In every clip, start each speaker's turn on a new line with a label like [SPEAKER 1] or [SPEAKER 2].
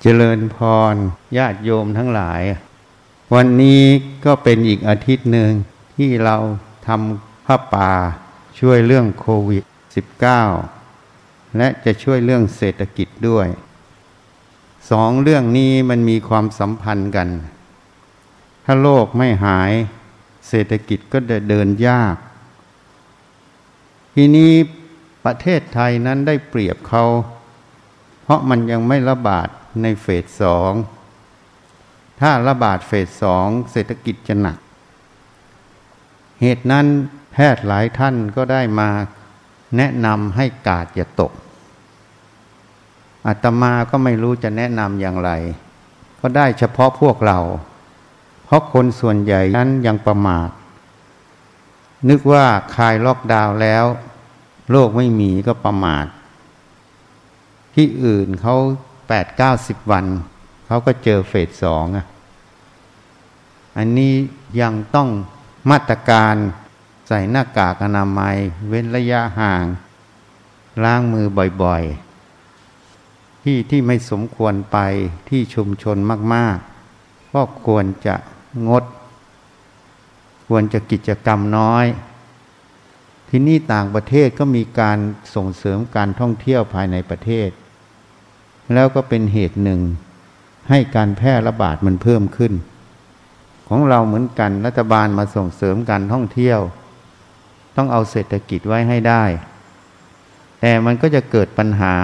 [SPEAKER 1] เจริญพรญาติโยมทั้งหลาย วันนี้ก็เป็นอีกอาทิตย์หนึ่งที่เราทำผ้าป่าช่วยเรื่องโควิด -19 และจะช่วยเรื่องเศรษฐกิจด้วยสองเรื่องนี้มันมีความสัมพันธ์กัน ถ้าโลกไม่หาย เศรษฐกิจก็จะเดินยาก ทีนี้ประเทศไทยนั้นได้เปรียบเขา เพราะมันยังไม่ระบาด ในเฟสสอง ถ้าระบาดเฟสสองเศรษฐกิจจะหนัก เหตุนั้นแพทย์หลายท่านก็ได้มาแนะนำให้กาดอย่าตกอาตมาก็ไม่รู้จะแนะนำอย่างไร ก็ได้เฉพาะพวกเรา เพราะคนส่วนใหญ่นั้นยังประมาท นึกว่าคลายล็อกดาวน์แล้ว โรคไม่มีก็ประมาท ที่อื่นเขา ดเก้าสิบวัน เขาก็เจอเฟสสองอะอันนี้ยังต้องมาตรการใส่หน้ากากอนามัย เว้นระยะห่าง ล้างมือบ่อยๆ ที่ที่ไม่สมควรไปที่ชุมชนมากๆ ก็ควรจะงด ควรจะกิจกรรมน้อย ที่นี่ต่างประเทศก็มีการส่งเสริมการท่องเที่ยวภายในประเทศ แล้วก็เป็นเหตุหนึ่ง ให้การแพร่ระบาดมันเพิ่มขึ้น ของเราเหมือนกันรัฐบาลมาส่งเสริมการท่องเที่ยว ต้องเอาเศรษฐกิจไว้ให้ได้ แต่มันก็จะเกิดปัญหา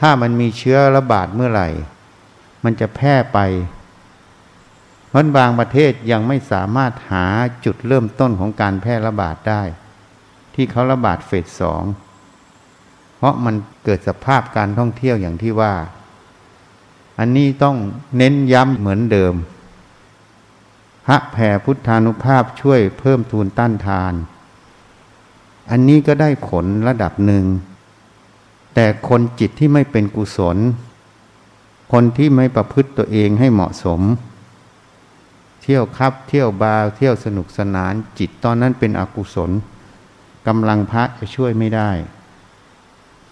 [SPEAKER 1] ถ้ามันมีเชื้อระบาดเมื่อไหร่ มันจะแพร่ไปเพราะบางประเทศยังไม่สามารถหาจุดเริ่มต้นของการแพร่ระบาดได้ ที่เขาระบาดเฟสสอง เพราะมันเกิดสภาพการท่องเที่ยวอย่างที่ว่า อันนี้ต้องเน้นย้ำเหมือนเดิม พระแผ่พุทธานุภาพช่วยเพิ่มทูนต้านทาน อันนี้ก็ได้ผลระดับหนึ่ง แต่คนจิตที่ไม่เป็นกุศล คนที่ไม่ประพฤติตัวเองให้เหมาะสม เที่ยวครับ เที่ยวบาร์เที่ยวสนุกสนานจิตตอนนั้นเป็นอกุศลกำลังพระจะช่วยไม่ได้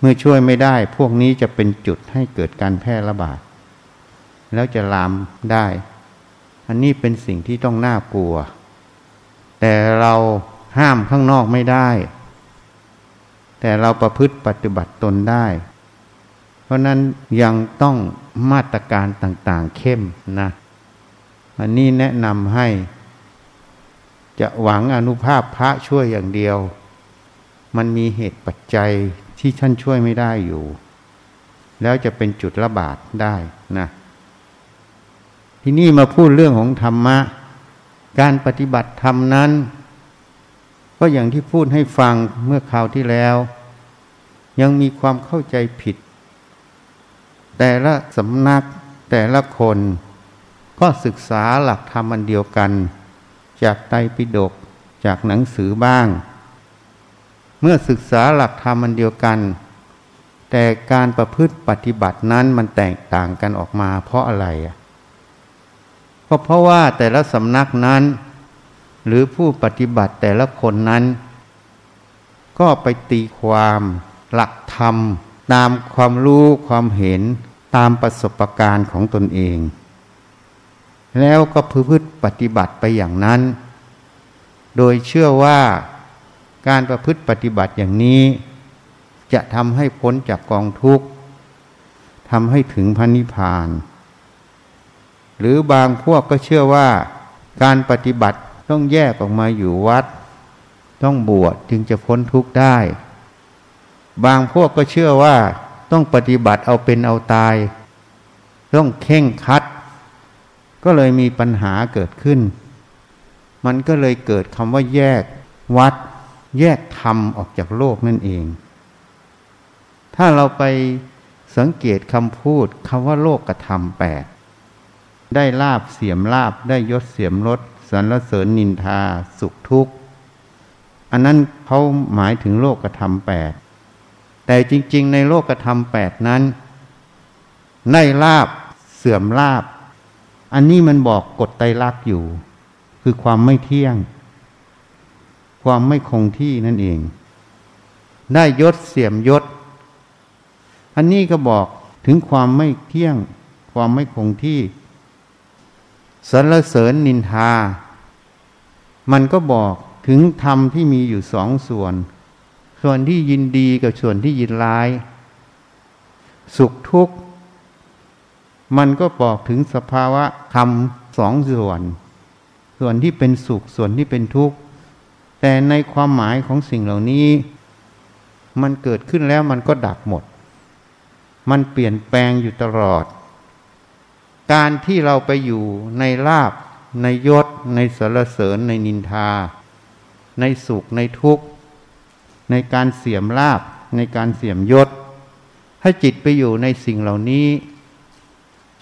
[SPEAKER 1] เมื่อช่วยไม่ได้ พวกนี้จะเป็นจุดให้เกิดการแพร่ระบาด แล้วจะลามได้ อันนี้เป็นสิ่งที่ต้องน่ากลัว แต่เราห้ามข้างนอกไม่ได้ แต่เราประพฤติปฏิบัติตนได้ เพราะนั้นยังต้องมาตรการต่างๆเข้มนะ อันนี้แนะนำให้ จะหวังอนุภาพพระช่วยอย่างเดียว มันมีเหตุปัจจัย ที่ท่านช่วยไม่ได้อยู่ แล้วจะเป็นจุดระบาดได้นะที่นี่มาพูดเรื่องของธรรมะ การปฏิบัติธรรมนั้น ก็อย่างที่พูดให้ฟังเมื่อคราวที่แล้ว ยังมีความเข้าใจผิด แต่ละสำนักแต่ละคนก็ศึกษาหลักธรรมอันเดียวกัน จากไตรปิฎกจากหนังสือบ้าง มื่อศึกษาหลักธรรมอันเดียวกัน แต่การประพฤติปฏิบัตินั้นมันแตกต่างกันออกมา เพราะอะไรอะก็เพราะว่าแต่ละสำนักนั้น หรือผู้ปฏิบัติแต่ละคนนั้น ก็ไปตีความหลักธรรม ตามความรู้ความเห็นตามประสบการณ์ของตนเอง แล้วก็พืชปฏิบัติไปอย่างนั้น โดยเชื่อว่า การประพฤติปฏิบัติอย่างนี้ จะทำให้พ้นจากกองทุกข์ทำให้ถึงพระนิพพาน หรือบางพวกก็เชื่อว่าการปฏิบัติต้องแยกออกมาอยู่วัด ต้องบวชจึงจะพ้นทุกข์ได้ บางพวกก็เชื่อว่าต้องปฏิบัติเอาเป็นเอาตาย ต้องเข่งคัด ก็เลยมีปัญหาเกิดขึ้น มันก็เลยเกิดคำว่าแยกวัด แยกธรรมออกจากโลกนั่นเอง ถ้าเราไปสังเกตคำพูดคำว่าโลกกระทำแปดได้ลาบเสียมลาบได้ยศเสียมรสสรรเสริญนินทาสุขทุกข์ อันนั้นเขาหมายถึงโลกกระทำแปดแต่จริง ๆ ในโลกธรรมแปดนั้นในลาบเสื่อมลาบ อันนี้มันบอกกฎไตรลักษณ์อยู่ คือความไม่เที่ยง ความไม่คงที่นั่นเอง ได้ยศเสียมยศ อันนี้ก็บอกถึงความไม่เที่ยง ความไม่คงที่สรรเสริญนินทา มันก็บอกถึงธรรมที่มีอยู่สองส่วน ส่วนที่ยินดีกับส่วนที่ยินร้าย สุขทุกข์ มันก็บอกถึงสภาวะธรรมสองส่วน ส่วนที่เป็นสุขส่วนที่เป็นทุกข์ แต่ในความหมายของสิ่งเหล่านี้ มันเกิดขึ้นแล้วมันก็ดับหมด มันเปลี่ยนแปลงอยู่ตลอด การที่เราไปอยู่ในลาบ ในยศ ในสรรเสริญ ในนินทา ในสุขในทุกข์ ในการเสื่อมลาบ ในการเสื่อมยศ ถ้าจิตไปอยู่ในสิ่งเหล่านี้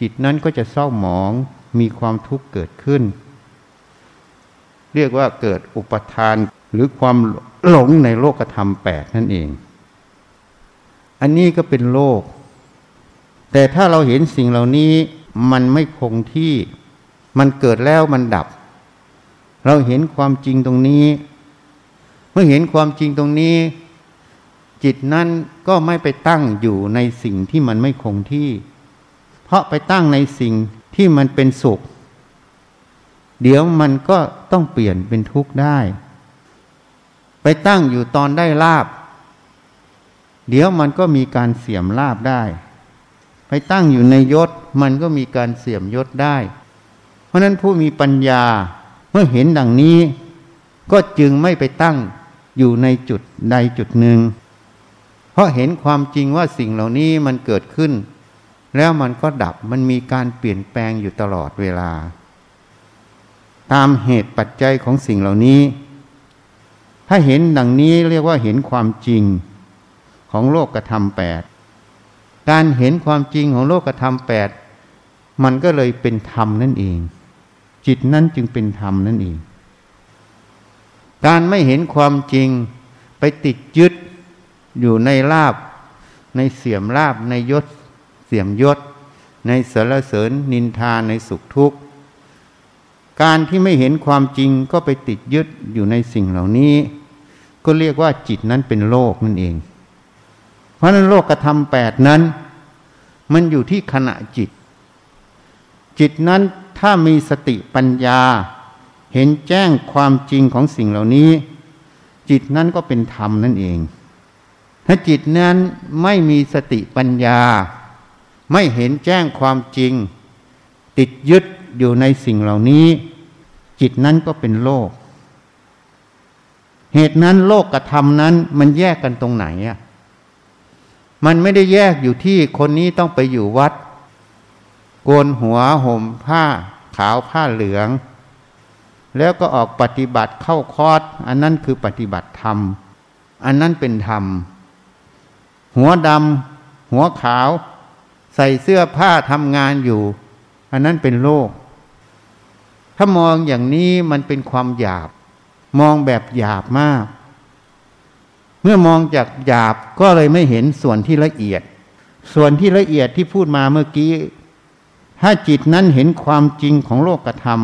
[SPEAKER 1] จิตนั้นก็จะเศร้าหมองมีความทุกข์เกิดขึ้นเรียกว่าเกิดอุปทาน หรือความหลงในโลกธรรมแปดนั่นเอง อันนี้ก็เป็นโลก แต่ถ้าเราเห็นสิ่งเหล่านี้มันไม่คงที่ มันเกิดแล้วมันดับ เราเห็นความจริงตรงนี้ เมื่อเห็นความจริงตรงนี้ จิตนั้นก็ไม่ไปตั้งอยู่ในสิ่งที่มันไม่คงที่ เพราะไปตั้งในสิ่งที่มันเป็นสุข เดี๋ยวมันก็ต้องเปลี่ยนเป็นทุกข์ได้ ไปตั้งอยู่ตอนได้ลาบ เดี๋ยวมันก็มีการเสียมลาบได้ ไปตั้งอยู่ในยศมันก็มีการเสื่อมยศได้ เพราะนั้นผู้มีปัญญาเมื่อเห็นดังนี้ ก็จึงไม่ไปตั้งอยู่ในจุดใดจุดหนึ่ง เพราะเห็นความจริงว่าสิ่งเหล่านี้มันเกิดขึ้น แล้วมันก็ดับมันมีการเปลี่ยนแปลงอยู่ตลอดเวลา ตามเหตุปัจจัยของสิ่งเหล่านี้ ถ้าเห็นดังนี้เรียกว่าเห็นความจริงของโลกกระทำแปดการเห็นความจริงของโลกธรรมแปดมันก็เลยเป็นธรรมนั่นเอง จิตนั้นจึงเป็นธรรมนั่นเอง การไม่เห็นความจริงไปติดยึดอยู่ในลาบ ในเสียมลาบในยศ เสียมยศ ในสารเสริญนินทาในสุขทุกข์ การที่ไม่เห็นความจริงก็ไปติดยึดอยู่ในสิ่งเหล่านี้ ก็เรียกว่าจิตนั้นเป็นโลกนั่นเอง เพราะนั้นโลกกระทำแปดนั้น มันอยู่ที่ขณะจิต จิตนั้นถ้ามีสติปัญญา เห็นแจ้งความจริงของสิ่งเหล่านี้ จิตนั้นก็เป็นธรรมนั่นเอง ถ้าจิตนั้นไม่มีสติปัญญา ไม่เห็นแจ้งความจริง ติดยึด อยู่ในสิ่งเหล่านี้ จิตนั้นก็เป็นโลก เหตุนั้นโลกกระทำนั้นมันแยกกันตรงไหนอะมันไม่ได้แยกอยู่ที่คนนี้ต้องไปอยู่วัด โกนหัวห่มผ้า ขาวผ้าเหลือง แล้วก็ออกปฏิบัติเข้าคอร์สอันนั้นคือปฏิบัติธรรม อันนั้นเป็นธรรม หัวดำหัวขาว ใส่เสื้อผ้าทำงานอยู่ อันนั้นเป็นโลก ถ้ามองอย่างนี้มันเป็นความหยาบ มองแบบหยาบมาก เมื่อมองจากหยาบก็เลยไม่เห็นส่วนที่ละเอียด ส่วนที่ละเอียดที่พูดมาเมื่อกี้ ถ้าจิตนั้นเห็นความจริงของโลกธรรม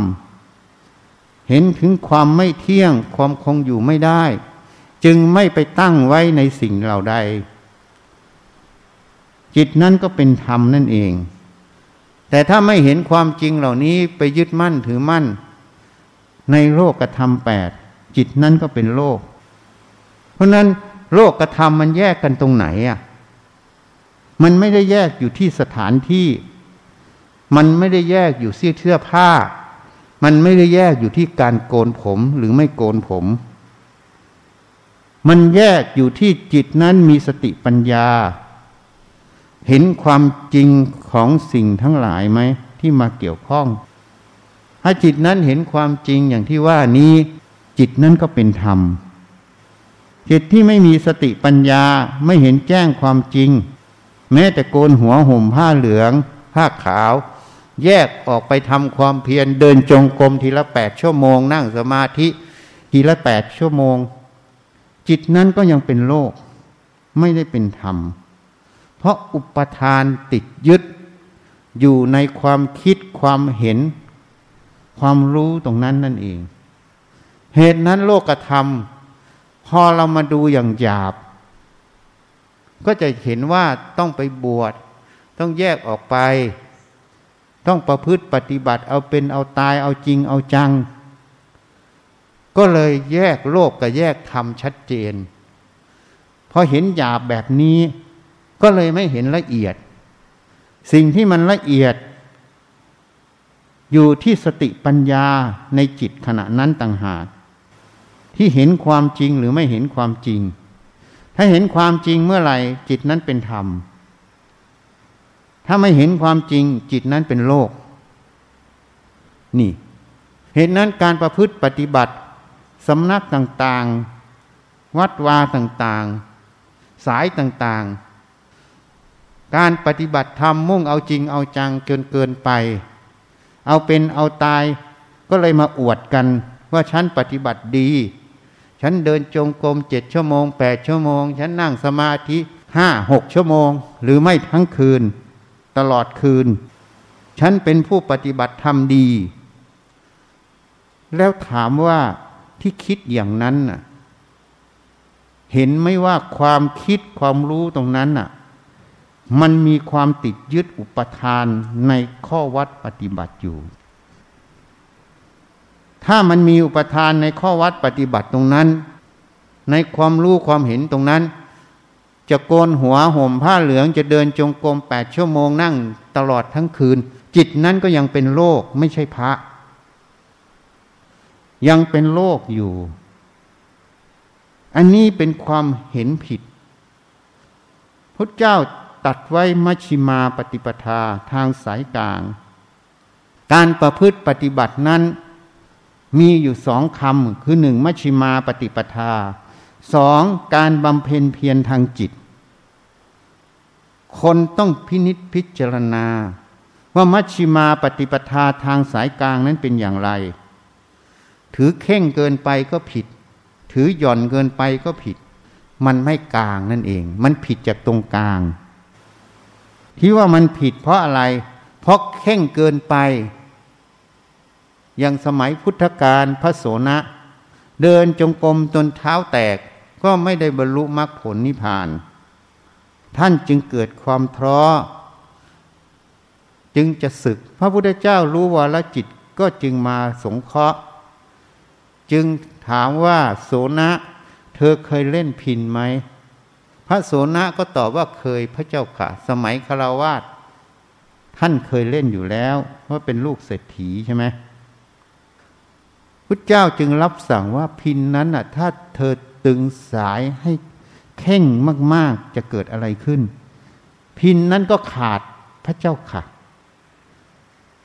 [SPEAKER 1] เห็นถึงความไม่เที่ยงความคงอยู่ไม่ได้ จึงไม่ไปตั้งไว้ในสิ่งเหล่าใด จิตนั้นก็เป็นธรรมนั่นเอง แต่ถ้าไม่เห็นความจริงเหล่านี้ไปยึดมั่นถือมั่น ในโลกธรรมแปดจิตนั้นก็เป็นโลก เพราะนั้นโลกกระทำมันแยกกันตรงไหนอะมันไม่ได้แยกอยู่ที่สถานที่ มันไม่ได้แยกอยู่ที่เสื้อผ้า มันไม่ได้แยกอยู่ที่การโกนผมหรือไม่โกนผม มันแยกอยู่ที่จิตนั้นมีสติปัญญา เห็นความจริงของสิ่งทั้งหลายไหมที่มาเกี่ยวข้อง ถ้าจิตนั้นเห็นความจริงอย่างที่ว่านี้จิตนั้นก็เป็นธรรม จิตที่ไม่มีสติปัญญาไม่เห็นแจ้งความจริง แม้แต่โกนหัวห่มผ้าเหลือง ผ้าขาว แยกออกไปทำความเพียรเดินจงกรมทีละแปดชั่วโมง นั่งสมาธิทีละแปดชั่วโมง จิตนั้นก็ยังเป็นโลก ไม่ได้เป็นธรรม เพราะอุปทานติดยึด อยู่ในความคิดความเห็น ความรู้ตรงนั้นนั่นเอง เหตุนั้นโลกธรรม พอเรามาดูอย่างหยาบ ก็จะเห็นว่าต้องไปบวช ต้องแยกออกไป ต้องประพฤติปฏิบัติเอาเป็นเอาตายเอาจริงเอาจัง ก็เลยแยกโลกกับแยกธรรมชัดเจนพอเห็นหยาบแบบนี้ ก็เลยไม่เห็นละเอียด สิ่งที่มันละเอียด อยู่ที่สติปัญญาในจิตขณะนั้นต่างหากที่เห็นความจริงหรือไม่เห็นความจริง ถ้าเห็นความจริงเมื่อไหร่จิตนั้นเป็นธรรม ถ้าไม่เห็นความจริงจิตนั้นเป็นโลก นี่เหตุนั้นการประพฤติปฏิบัติสำนักต่างๆ วัดวาต่างๆ สายต่างๆ การปฏิบัติธรรมมุ่งเอาจริงเอาจังเกินเกินไป เอาเป็นเอาตายก็เลยมาอวดกันว่าฉันปฏิบัติดี ฉันเดินจงกรมเจ็ดชั่วโมงแปดชั่วโมง ฉันนั่งสมาธิห้าหกชั่วโมง หรือไม่ทั้งคืน ตลอดคืน ฉันเป็นผู้ปฏิบัติธรรมดี แล้วถามว่าที่คิดอย่างนั้นน่ะเห็นไหมว่าความคิดความรู้ตรงนั้นน่ะ มันมีความติดยึดอุปทานในข้อวัดปฏิบัติอยู่ ถ้ามันมีอุปทานในข้อวัดปฏิบัติตรงนั้น ในความรู้ความเห็นตรงนั้น จะโกนหัวห่มผ้าเหลืองจะเดินจงกรมแปดชั่วโมงนั่งตลอดทั้งคืน จิตนั้นก็ยังเป็นโลกไม่ใช่พระ ยังเป็นโลกอยู่ อันนี้เป็นความเห็นผิดพระเจ้า ตัดไว้มัชชิมาปฏิปทาทางสายกลาง การประพฤติปฏิบัตินั้นมีอยู่สองคำคือหนึ่งมัชชิมาปฏิปทาสองการบำเพ็ญเพียรทางจิต คนต้องพินิษพิจารณา ว่ามัชชิมาปฏิปทาทางสายกลางนั้นเป็นอย่างไร ถือเข่งเกินไปก็ผิด ถือหย่อนเกินไปก็ผิด มันไม่กลางนั่นเอง มันผิดจากตรงกลาง ที่ว่ามันผิดเพราะอะไร เพราะเข่งเกินไป อย่างสมัยพุทธกาลพระโสนะ เดินจงกรมจนเท้าแตกก็ไม่ได้บรรลุมรรคผลนิพพาน ท่านจึงเกิดความท้อจึงจะศึก พระพุทธเจ้ารู้วาลจิตก็จึงมาสงเคราะห์ จึงถามว่าโสนะ เธอเคยเล่นพินไหม ระโสนะก็ตอบว่าเคยพระเจ้าค่ะ สมัยคารวาสท่านเคยเล่นอยู่แล้วว่าเป็นลูกเศรษฐีใช่ไหมพุทธเจ้าจึงรับสั่งว่าพินนั้นน่ะถ้าเธอตึงสายให้เข่งมาก ๆ จะเกิดอะไรขึ้น พินนั้นก็ขาดพระเจ้าค่ะ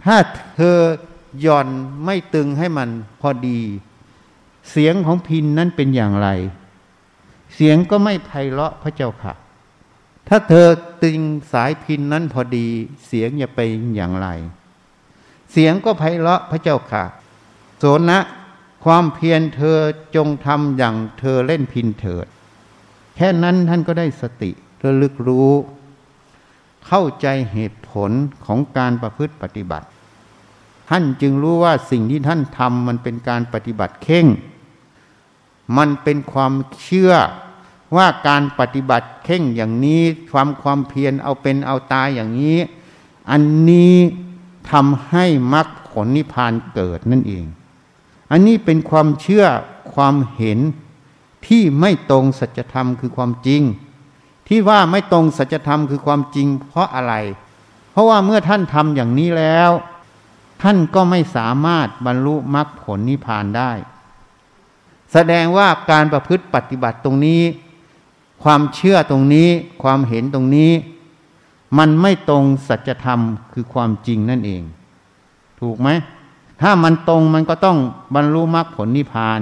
[SPEAKER 1] ถ้าเธอหย่อนไม่ตึงให้มันพอดี เสียงของพินนั้นเป็นอย่างไร เสียงก็ไม่ไพเราะพระเจ้าค่ะ ถ้าเธอตึงสายพินนั้นพอดี เสียงจะไปอย่างไร เสียงก็ไพเราะพระเจ้าค่ะ โสนะความเพียรเธอจงทำอย่างเธอเล่นพินเถิด แค่นั้นท่านก็ได้สติระลึกรู้ เข้าใจเหตุผลของการประพฤติปฏิบัติ ท่านจึงรู้ว่าสิ่งที่ท่านทำมันเป็นการปฏิบัติเข่ง มันเป็นความเชื่อ ว่าการปฏิบัติเข่งอย่างนี้ความความเพียรเอาเป็นเอาตายอย่างนี้ อันนี้ทำให้มรรคผลนิพพานเกิดนั่นเอง อันนี้เป็นความเชื่อความเห็นที่ไม่ตรงสัจธรรมคือความจริง ที่ว่าไม่ตรงสัจธรรมคือความจริง เพราะอะไร เพราะว่าเมื่อท่านทำอย่างนี้แล้ว ท่านก็ไม่สามารถบรรลุมรรคผลนิพพานได้ แสดงว่าการประพฤติปฏิบัติตรงนี้ ความเชื่อตรงนี้ความเห็นตรงนี้ มันไม่ตรงสัจธรรมคือความจริงนั่นเอง ถูกไหม ถ้ามันตรงมันก็ต้องบรรลุมรรคผลนิพพาน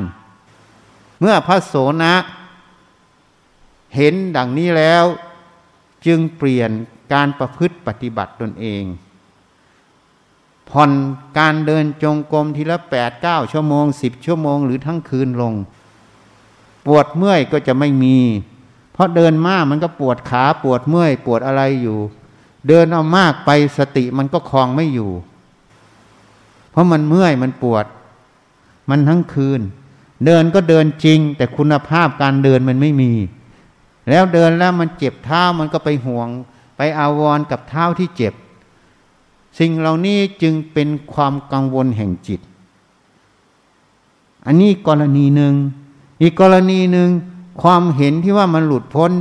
[SPEAKER 1] เมื่อพระโสนะ เห็นดังนี้แล้ว จึงเปลี่ยนการประพฤติปฏิบัติตนเอง ผ่อนการเดินจงกรมทีละแปดเก้าชั่วโมงสิบชั่วโมงหรือทั้งคืนลง ปวดเมื่อยก็จะไม่มี เพราะเดินมากมันก็ปวดขาปวดเมื่อย ปวดอะไรอยู่ เดินเอามากไปสติมันก็คลองไม่อยู่ เพราะมันเมื่อยมันปวด มันทั้งคืน เดินก็เดินจริง แต่คุณภาพการเดินมันไม่มี แล้วเดินแล้วมันเจ็บเท้ามันก็ไปห่วง ไปอาวรกับเท้าที่เจ็บ สิ่งเหล่านี้จึงเป็นความกังวลแห่งจิต อันนี้กรณีหนึ่งอีกกรณีหนึ่ง ความเห็นที่ว่ามันหลุดพ้น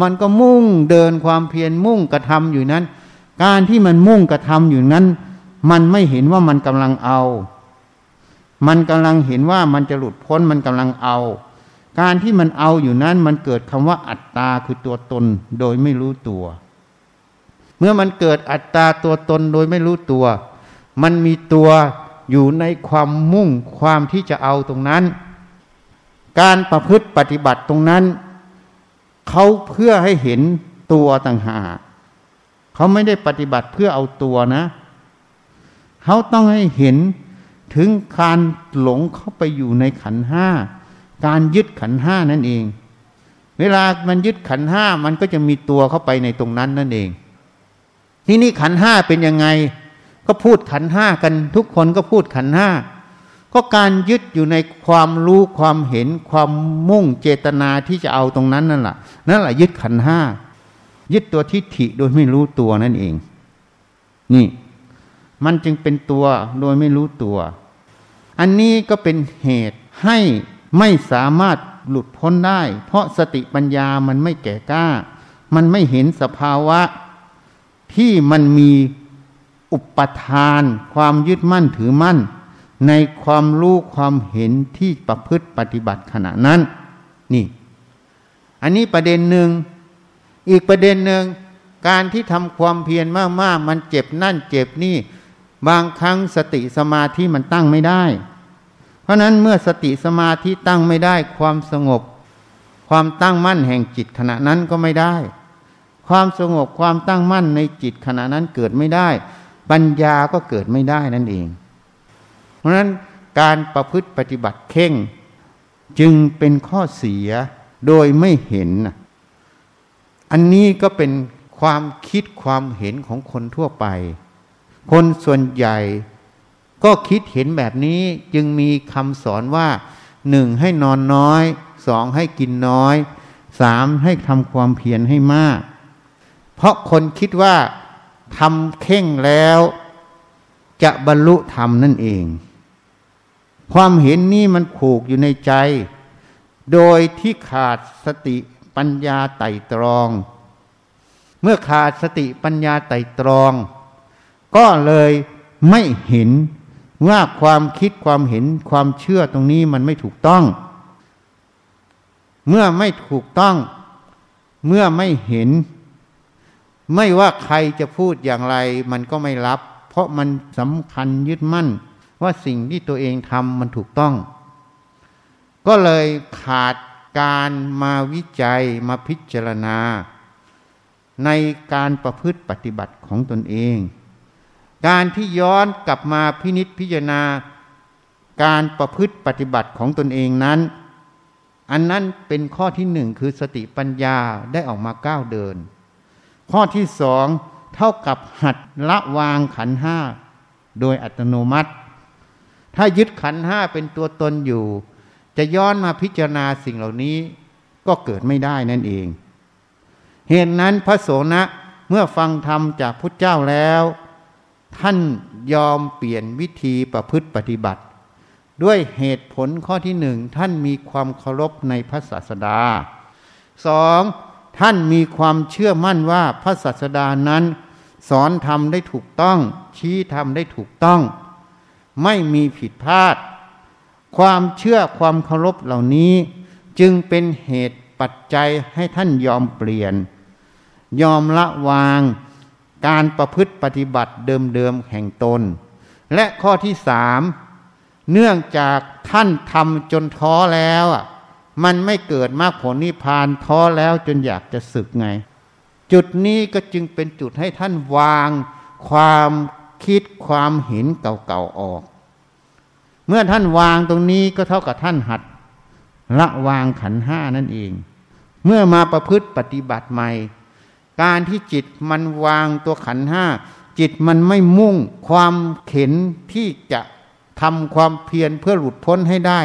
[SPEAKER 1] มันก็มุ่งเดินความเพียรมุ่งกระทำอยู่นั้น การที่มันมุ่งกระทำอยู่นั้น มันไม่เห็นว่ามันกำลังเอา มันกำลังเห็นว่ามันจะหลุดพ้นมันกำลังเอา การที่มันเอาอยู่นั้น มันเกิดคำว่าอัตตาคือตัวตนโดยไม่รู้ตัว เมื่อมันเกิดอัตตาตัวตนโดยไม่รู้ตัว มันมีตัวอยู่ในความมุ่งความที่จะเอาตรงนั้น การประพฤติปฏิบัติตรงนั้น เขาเพื่อให้เห็นตัวต่างหากเขาไม่ได้ปฏิบัติเพื่อเอาตัวนะ เขาต้องให้เห็นถึงการหลงเข้าไปอยู่ในขันห้า การยึดขันห้านั่นเอง เวลามันยึดขันห้ามันก็จะมีตัวเข้าไปในตรงนั้นนั่นเอง ที่นี่ขันห้าเป็นยังไง ก็พูดขันห้ากันทุกคนก็พูดขันห้า ก็การยึดอยู่ในความรู้ความเห็นความมุ่งเจตนาที่จะเอาตรงนั้นนั่นแหละนั่นแหละยึดขันห้ายึดตัวทิฏฐิโดยไม่รู้ตัวนั่นเอง นี่ มันจึงเป็นตัวโดยไม่รู้ตัว อันนี้ก็เป็นเหตุให้ไม่สามารถหลุดพ้นได้ เพราะสติปัญญามันไม่แก่กล้า มันไม่เห็นสภาวะ ที่มันมีอุปทาน ความยึดมั่นถือมั่น ในความรู้ความเห็นที่ประพฤติปฏิบัติขณะนั้น นี่ อันนี้ประเด็นหนึ่ง อีกประเด็นหนึ่ง การที่ทำความเพียรมากๆ มันเจ็บนั่นเจ็บนี่ บางครั้งสติสมาธิมันตั้งไม่ได้ เพราะนั้นเมื่อสติสมาธิตั้งไม่ได้ ความสงบ ความตั้งมั่นแห่งจิตขณะนั้นก็ไม่ได้ ความสงบความตั้งมั่นในจิตขณะนั้นเกิดไม่ได้ ปัญญาก็เกิดไม่ได้นั่นเอง เพราะฉะนั้นการประพฤติปฏิบัติเข่ง จึงเป็นข้อเสียโดยไม่เห็น อันนี้ก็เป็นความคิดความเห็นของคนทั่วไป คนส่วนใหญ่ก็คิดเห็นแบบนี้จึงมีคำสอนว่าหนึ่งให้นอนน้อยสองให้กินน้อยสามให้ทำความเพียรให้มาก เพราะคนคิดว่าทำเข่งแล้ว จะบรรลุธรรมนั่นเอง ความเห็นนี้มันผูกอยู่ในใจ โดยที่ขาดสติปัญญาไต่ตรอง เมื่อขาดสติปัญญาไต่ตรอง ก็เลยไม่เห็นว่าความคิดความเห็นความเชื่อตรงนี้มันไม่ถูกต้อง เมื่อไม่ถูกต้อง เมื่อไม่เห็น ไม่ว่าใครจะพูดอย่างไร มันก็ไม่รับ เพราะมันสำคัญยึดมั่น ว่าสิ่งที่ตัวเองทำมันถูกต้อง ก็เลยขาดการมาวิจัยมาพิจารณา ในการประพฤติปฏิบัติของตนเอง การที่ย้อนกลับมาพินิษพิจารณา การประพฤติปฏิบัติของตนเองนั้น อันนั้นเป็นข้อที่หนึ่งคือสติปัญญาได้ออกมาก้าวเดิน ข้อที่สองเท่ากับหัดละวางขันห้าโดยอัตโนมัติ ถ้ายึดขันห้าเป็นตัวตนอยู่ จะย้อนมาพิจารณาสิ่งเหล่านี้ ก็เกิดไม่ได้นั่นเอง เหตุนั้นพระโสนะเมื่อฟังธรรมจากพุทธเจ้าแล้ว ท่านยอมเปลี่ยนวิธีประพฤติปฏิบัติ ด้วยเหตุผลข้อที่หนึ่งท่านมีความเคารพในพระศาสดาสองท่านมีความเชื่อมั่นว่าพระศาสดานั้น สอนทำได้ถูกต้อง ชี้ทำได้ถูกต้อง ไม่มีผิดพลาด ความเชื่อความเคารพเหล่านี้ จึงเป็นเหตุปัจจัยให้ท่านยอมเปลี่ยน ยอมละวางการประพฤติปฏิบัติเดิมๆแห่งตน และข้อที่สามเนื่องจากท่านทำจนท้อแล้วอะมันไม่เกิดมากผลนิพพานท้อแล้วจนอยากจะสึกไง จุดนี้ก็จึงเป็นจุดให้ท่านวางความ คิดความเห็นเก่าๆออก เมื่อท่านวางตรงนี้ก็เท่ากับท่านหัดละวางขันห้านั่นเอง เมื่อมาประพฤติปฏิบัติใหม่ การที่จิตมันวางตัวขันห้าจิตมันไม่มุ่งความเข็นที่จะทำความเพียรเพื่อหลุดพ้นให้ได้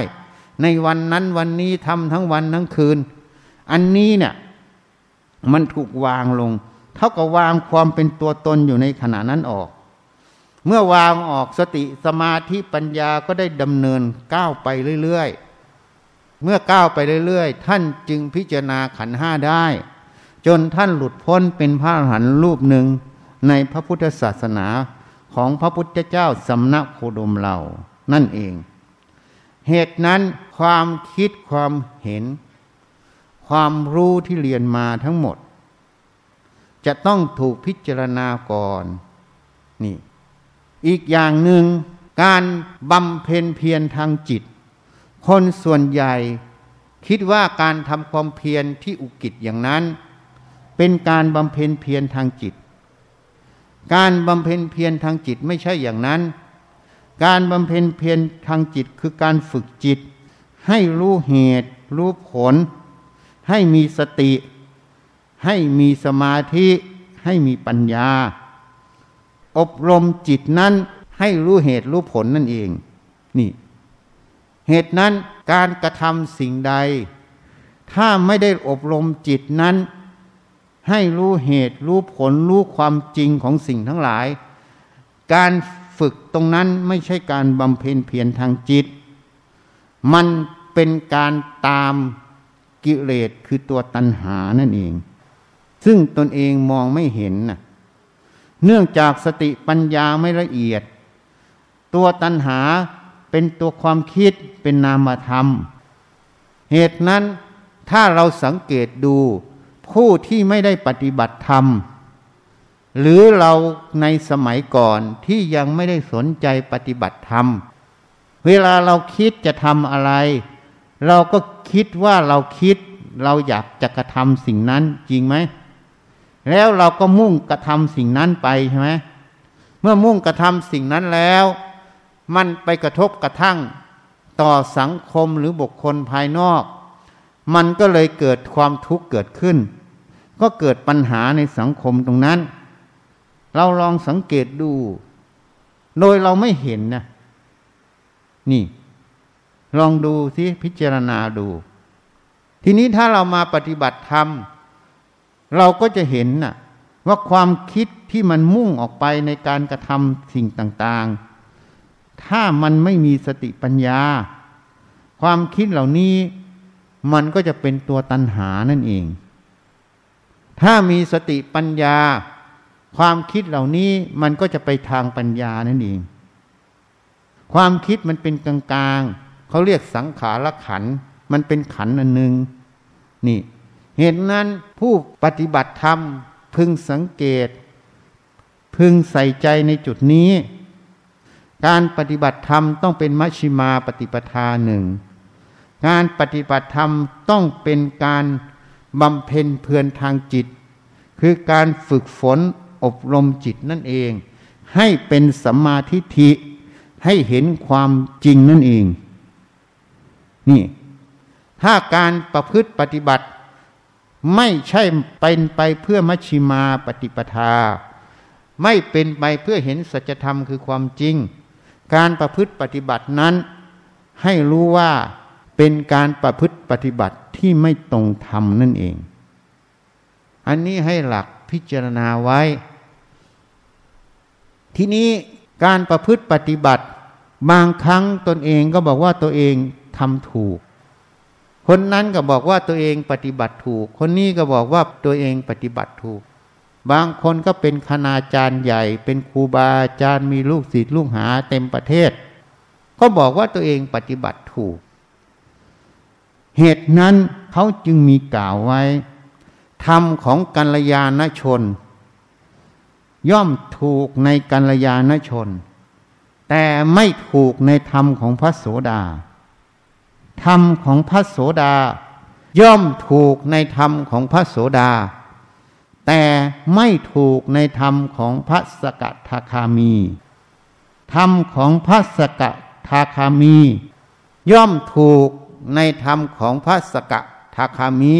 [SPEAKER 1] ในวันนั้นวันนี้ทำทั้งวันทั้งคืน อันนี้เนี่ยมันถูกวางลง เท่ากับวางความเป็นตัวตนอยู่ในขณะนั้นออก เมื่อวางออกสติสมาธิปัญญาก็ได้ดำเนินก้าวไปเรื่อยๆ เมื่อก้าวไปเรื่อยๆ ท่านจึงพิจารณาขันห้าได้ จนท่านหลุดพ้นเป็นพระอรหันต์รูปหนึ่งในพระพุทธศาสนาของพระพุทธเจ้าสำนักโคดมเรานั่นเอง เหตุนั้นความคิดความเห็น ความรู้ที่เรียนมาทั้งหมด จะต้องถูกพิจารณาก่อนนี่ อีกอย่างหนึ่งการบำเพ็ญเพียรทางจิต คนส่วนใหญ่ คิดว่าการทำความเพียรที่อุกิจอย่างนั้น เป็นการบำเพ็ญเพียรทางจิต การบำเพ็ญเพียรทางจิตไม่ใช่อย่างนั้น การบำเพ็ญเพียรทางจิตคือการฝึกจิต ให้รู้เหตุรู้ผล ให้มีสติ ให้มีสมาธิ ให้มีปัญญา อบรมจิตนั้นให้รู้เหตุรู้ผลนั่นเอง นี่ เหตุนั้นการกระทำสิ่งใด ถ้าไม่ได้อบรมจิตนั้น ให้รู้เหตุรู้ผลรู้ความจริงของสิ่งทั้งหลาย การฝึกตรงนั้นไม่ใช่การบำเพ็ญเพียรทางจิต มันเป็นการตามกิเลสคือตัวตัณหานั่นเอง ซึ่งตนเองมองไม่เห็นนะ เนื่องจากสติปัญญาไม่ละเอียด ตัวตัณหาเป็นตัวความคิดเป็นนามธรรม เหตุนั้นถ้าเราสังเกตดูผู้ที่ไม่ได้ปฏิบัติธรรม หรือเราในสมัยก่อนที่ยังไม่ได้สนใจปฏิบัติธรรม เวลาเราคิดจะทำอะไร เราก็คิดว่าเราคิดเราอยากจะกระทำสิ่งนั้นจริงไหม แล้วเราก็มุ่งกระทำสิ่งนั้นไปใช่ไหมเมื่อมุ่งกระทำสิ่งนั้นแล้ว มันไปกระทบกระทั่งต่อสังคมหรือบุคคลภายนอก มันก็เลยเกิดความทุกข์เกิดขึ้น ก็เกิดปัญหาในสังคมตรงนั้น เราลองสังเกตดู โดยเราไม่เห็นนะนี่ ลองดูสิพิจารณาดู ทีนี้ถ้าเรามาปฏิบัติธรรม เราก็จะเห็นน่ะว่าความคิดที่มันมุ่งออกไปในการกระทำสิ่งต่างๆ ถ้ามันไม่มีสติปัญญา ความคิดเหล่านี้มันก็จะเป็นตัวตัณหานั่นเอง ถ้ามีสติปัญญา ความคิดเหล่านี้มันก็จะไปทางปัญญานั่นเอง ความคิดมันเป็นกลางๆเขาเรียกสังขารขัน มันเป็นขันอันหนึ่งนี่ เหตุนั้นผู้ปฏิบัติธรรมพึงสังเกต พึงใส่ใจในจุดนี้ การปฏิบัติธรรมต้องเป็นมัชชิมาปฏิปทาหนึ่งการปฏิบัติธรรมต้องเป็นการบำเพ็ญเพื่อนทางจิต คือการฝึกฝนอบรมจิตนั่นเอง ให้เป็นสัมมาทิฏฐิให้เห็นความจริงนั่นเอง นี่ ถ้าการประพฤติปฏิบัติ ไม่ใช่เป็นไปเพื่อมัชชิมาปฏิปทา ไม่เป็นไปเพื่อเห็นสัจธรรมคือความจริง การประพฤติปฏิบัตินั้น ให้รู้ว่าเป็นการประพฤติปฏิบัติที่ไม่ตรงธรรมนั่นเอง อันนี้ให้หลักพิจารณาไว้ ทีนี้การประพฤติปฏิบัติ บางครั้งตนเองก็บอกว่าตัวเองทำถูก คนนั้นก็บอกว่าตัวเองปฏิบัติถูก คนนี้ก็บอกว่าตัวเองปฏิบัติถูก บางคนก็เป็นคณาจารย์ใหญ่ เป็นครูบาอาจารย์มีลูกศิษย์ลูกหาเต็มประเทศ ก็บอกว่าตัวเองปฏิบัติถูก เหตุนั้นเขาจึงมีกล่าวไว้ธรรมของกัลยาณชน ย่อมถูกในกัลยาณชน แต่ไม่ถูกในธรรมของพระโสดา ธรรมของพระโสดา ย่อมถูกในธรรมของพระโสดา แต่ไม่ถูกในธรรมของพระสกทาคามี ธรรมของพระสกทาคามี ย่อมถูกในธรรมของพระสกทาคามี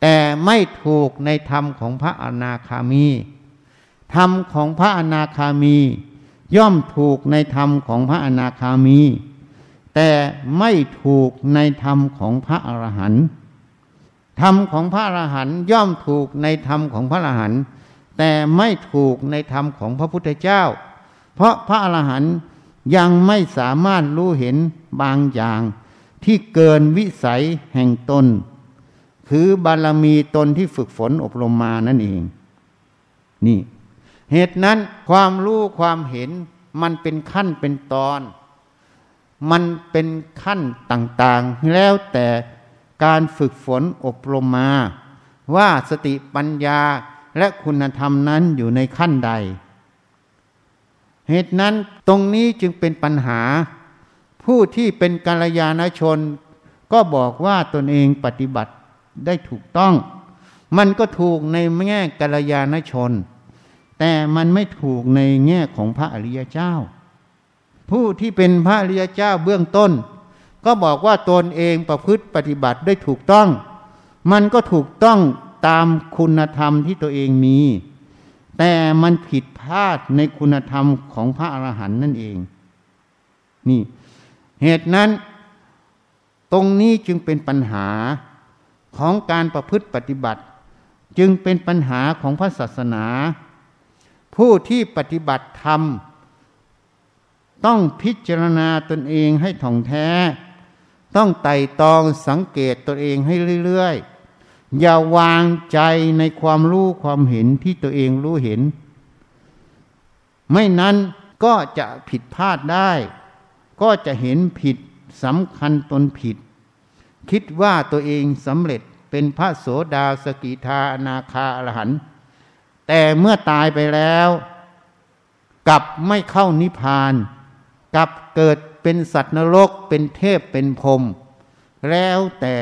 [SPEAKER 1] แต่ไม่ถูกในธรรมของพระอนาคามี ธรรมของพระอนาคามี ย่อมถูกในธรรมของพระอนาคามี แต่ไม่ถูกในธรรมของพระอรหันต์ธรรมของพระอรหันต์ย่อมถูกในธรรมของพระอรหันต์แต่ไม่ถูกในธรรมของพระพุทธเจ้า เพราะพระอรหันต์ยังไม่สามารถรู้เห็นบางอย่าง ที่เกินวิสัยแห่งตน คือบารมีตนที่ฝึกฝนอบรมมานั่นเอง นี่ เหตุนั้นความรู้ความเห็นมันเป็นขั้นเป็นตอน มันเป็นขั้นต่างๆ แล้วแต่การฝึกฝนอบรมมา ว่าสติปัญญาและคุณธรรมนั้นอยู่ในขั้นใด เหตุนั้นตรงนี้จึงเป็นปัญหา ผู้ที่เป็นกัลยาณชน ก็บอกว่าตนเองปฏิบัติได้ถูกต้อง มันก็ถูกในแง่กัลยาณชน แต่มันไม่ถูกในแง่ของพระอริยเจ้า ผู้ที่เป็นพระริยเจ้าเบื้องต้น ก็บอกว่าตนเองประพฤติปฏิบัติได้ถูกต้อง มันก็ถูกต้องตามคุณธรรมที่ตัวเองมี แต่มันผิดพลาดในคุณธรรมของพระอรหันต์นั่นเอง นี่เหตุนั้น ตรงนี้จึงเป็นปัญหาของการประพฤติปฏิบัติ จึงเป็นปัญหาของพระศาสนา ผู้ที่ปฏิบัติธรรม ต้องพิจารณาตนเองให้ถ่องแท้ ต้องไต่ตองสังเกตตนเองให้เรื่อยๆ อย่าวางใจในความรู้ความเห็นที่ตัวเองรู้เห็น ไม่นั้นก็จะผิดพลาดได้ ก็จะเห็นผิดสำคัญตนผิด คิดว่าตัวเองสำเร็จเป็นพระโสดาสกิทาอนาคาอรหันต์แต่เมื่อตายไปแล้ว กลับไม่เข้านิพพาน กลับเกิดเป็นสัตว์นรก เป็นเทพเป็นพรมแล้วแต่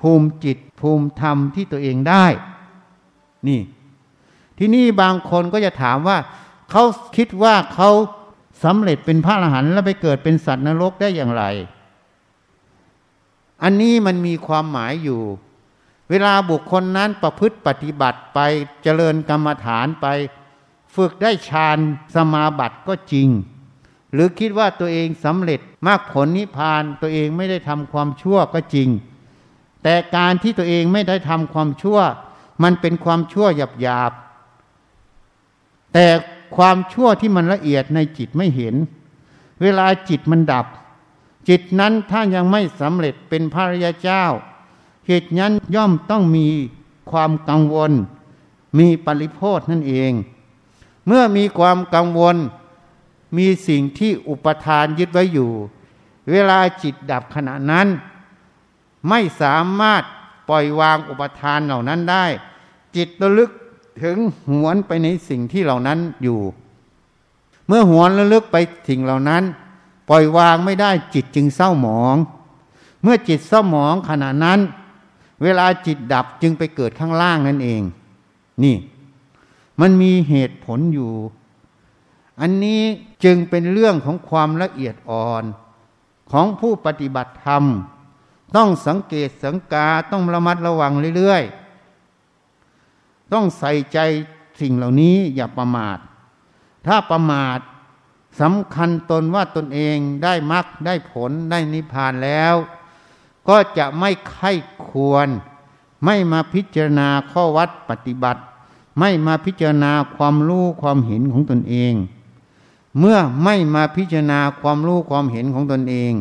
[SPEAKER 1] ภูมิจิตภูมิธรรมที่ตัวเองได้ นี่ ที่นี่บางคนก็จะถามว่า เขาคิดว่าเขาสำเร็จเป็นพระอรหันต์แล้วไปเกิดเป็นสัตว์นรกได้อย่างไร อันนี้มันมีความหมายอยู่ เวลาบุคคลนั้นประพฤติปฏิบัติไปเจริญกรรมฐานไป ฝึกได้ฌานสมาบัติก็จริง หรือคิดว่าตัวเองสำเร็จมากผลนิพพานตัวเองไม่ได้ทำความชั่วก็จริง แต่การที่ตัวเองไม่ได้ทำความชั่ว มันเป็นความชั่วหยาบหยาบแต่ความชั่วที่มันละเอียดในจิตไม่เห็น เวลาจิตมันดับ จิตนั้นถ้ายังไม่สำเร็จเป็นพระริยเจ้าเหตุนั้นย่อมต้องมีความกังวล มีปริโพธนั่นเอง เมื่อมีความกังวล มีสิ่งที่อุปทานยึดไว้อยู่ เวลาจิตดับขณะนั้น ไม่สามารถปล่อยวางอุปทานเหล่านั้นได้ จิตระลึกถึงหวนไปในสิ่งที่เหล่านั้นอยู่ เมื่อหวนระลึกไปสิ่งเหล่านั้น ปล่อยวางไม่ได้จิตจึงเศร้าหมอง เมื่อจิตเศร้าหมองขณะนั้น เวลาจิตดับจึงไปเกิดข้างล่างนั่นเอง นี่ มันมีเหตุผลอยู่ อันนี้ จึงเป็นเรื่องของความละเอียดอ่อนของผู้ปฏิบัติธรรม ต้องสังเกตสังกาต้องระมัดระวังเรื่อยๆ ต้องใส่ใจสิ่งเหล่านี้อย่าประมาท ถ้าประมาทสำคัญตนว่าตนเองได้มรรคได้ผลได้นิพพานแล้ว ก็จะไม่ไข้ควร ไม่มาพิจารณาข้อวัดปฏิบัติ ไม่มาพิจารณาความรู้ความเห็นของตนเอง เมื่อไม่มาพิจารณาความรู้ความเห็นของตนเอง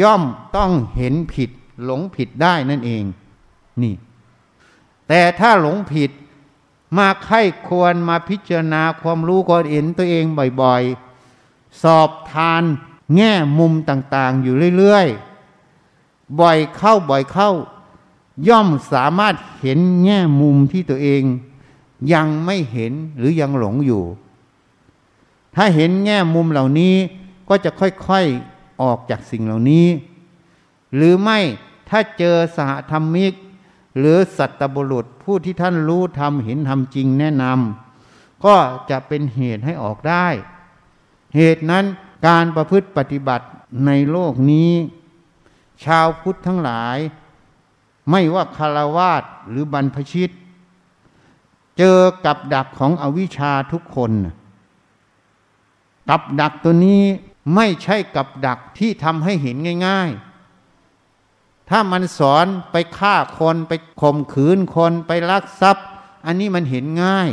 [SPEAKER 1] ย่อมต้องเห็นผิดหลงผิดได้นั่นเอง นี่ แต่ถ้าหลงผิดมาไข้ควรมาพิจารณาความรู้ก็เห็นตัวเองบ่อยๆ สอบทานแง่มุมต่างๆ อยู่เรื่อยๆ บ่อยเข้าบ่อยเข้า ย่อมสามารถเห็นแง่มุมที่ตัวเอง ยังไม่เห็นหรือยังหลงอยู่ ถ้าเห็นแง่มุมเหล่านี้ก็จะค่อยๆออกจากสิ่งเหล่านี้ หรือไม่ถ้าเจอสหธรรมิก หรือสัตบุรุษผู้ที่ท่านรู้ทำเห็นทำจริงแนะนำก็จะเป็นเหตุให้ออกได้ เหตุนั้นการประพฤติปฏิบัติในโลกนี้ ชาวพุทธทั้งหลาย ไม่ว่าคารวาสหรือบรรพชิต เจอกับดักของอวิชชาทุกคน กับดักตัวนี้ไม่ใช่กับดักที่ทำให้เห็นง่ายๆถ้ถ้ามันสอนไปฆ่าคนไปข่มขืนคนไปลักทรัพย์ อันนี้มันเห็นง่าย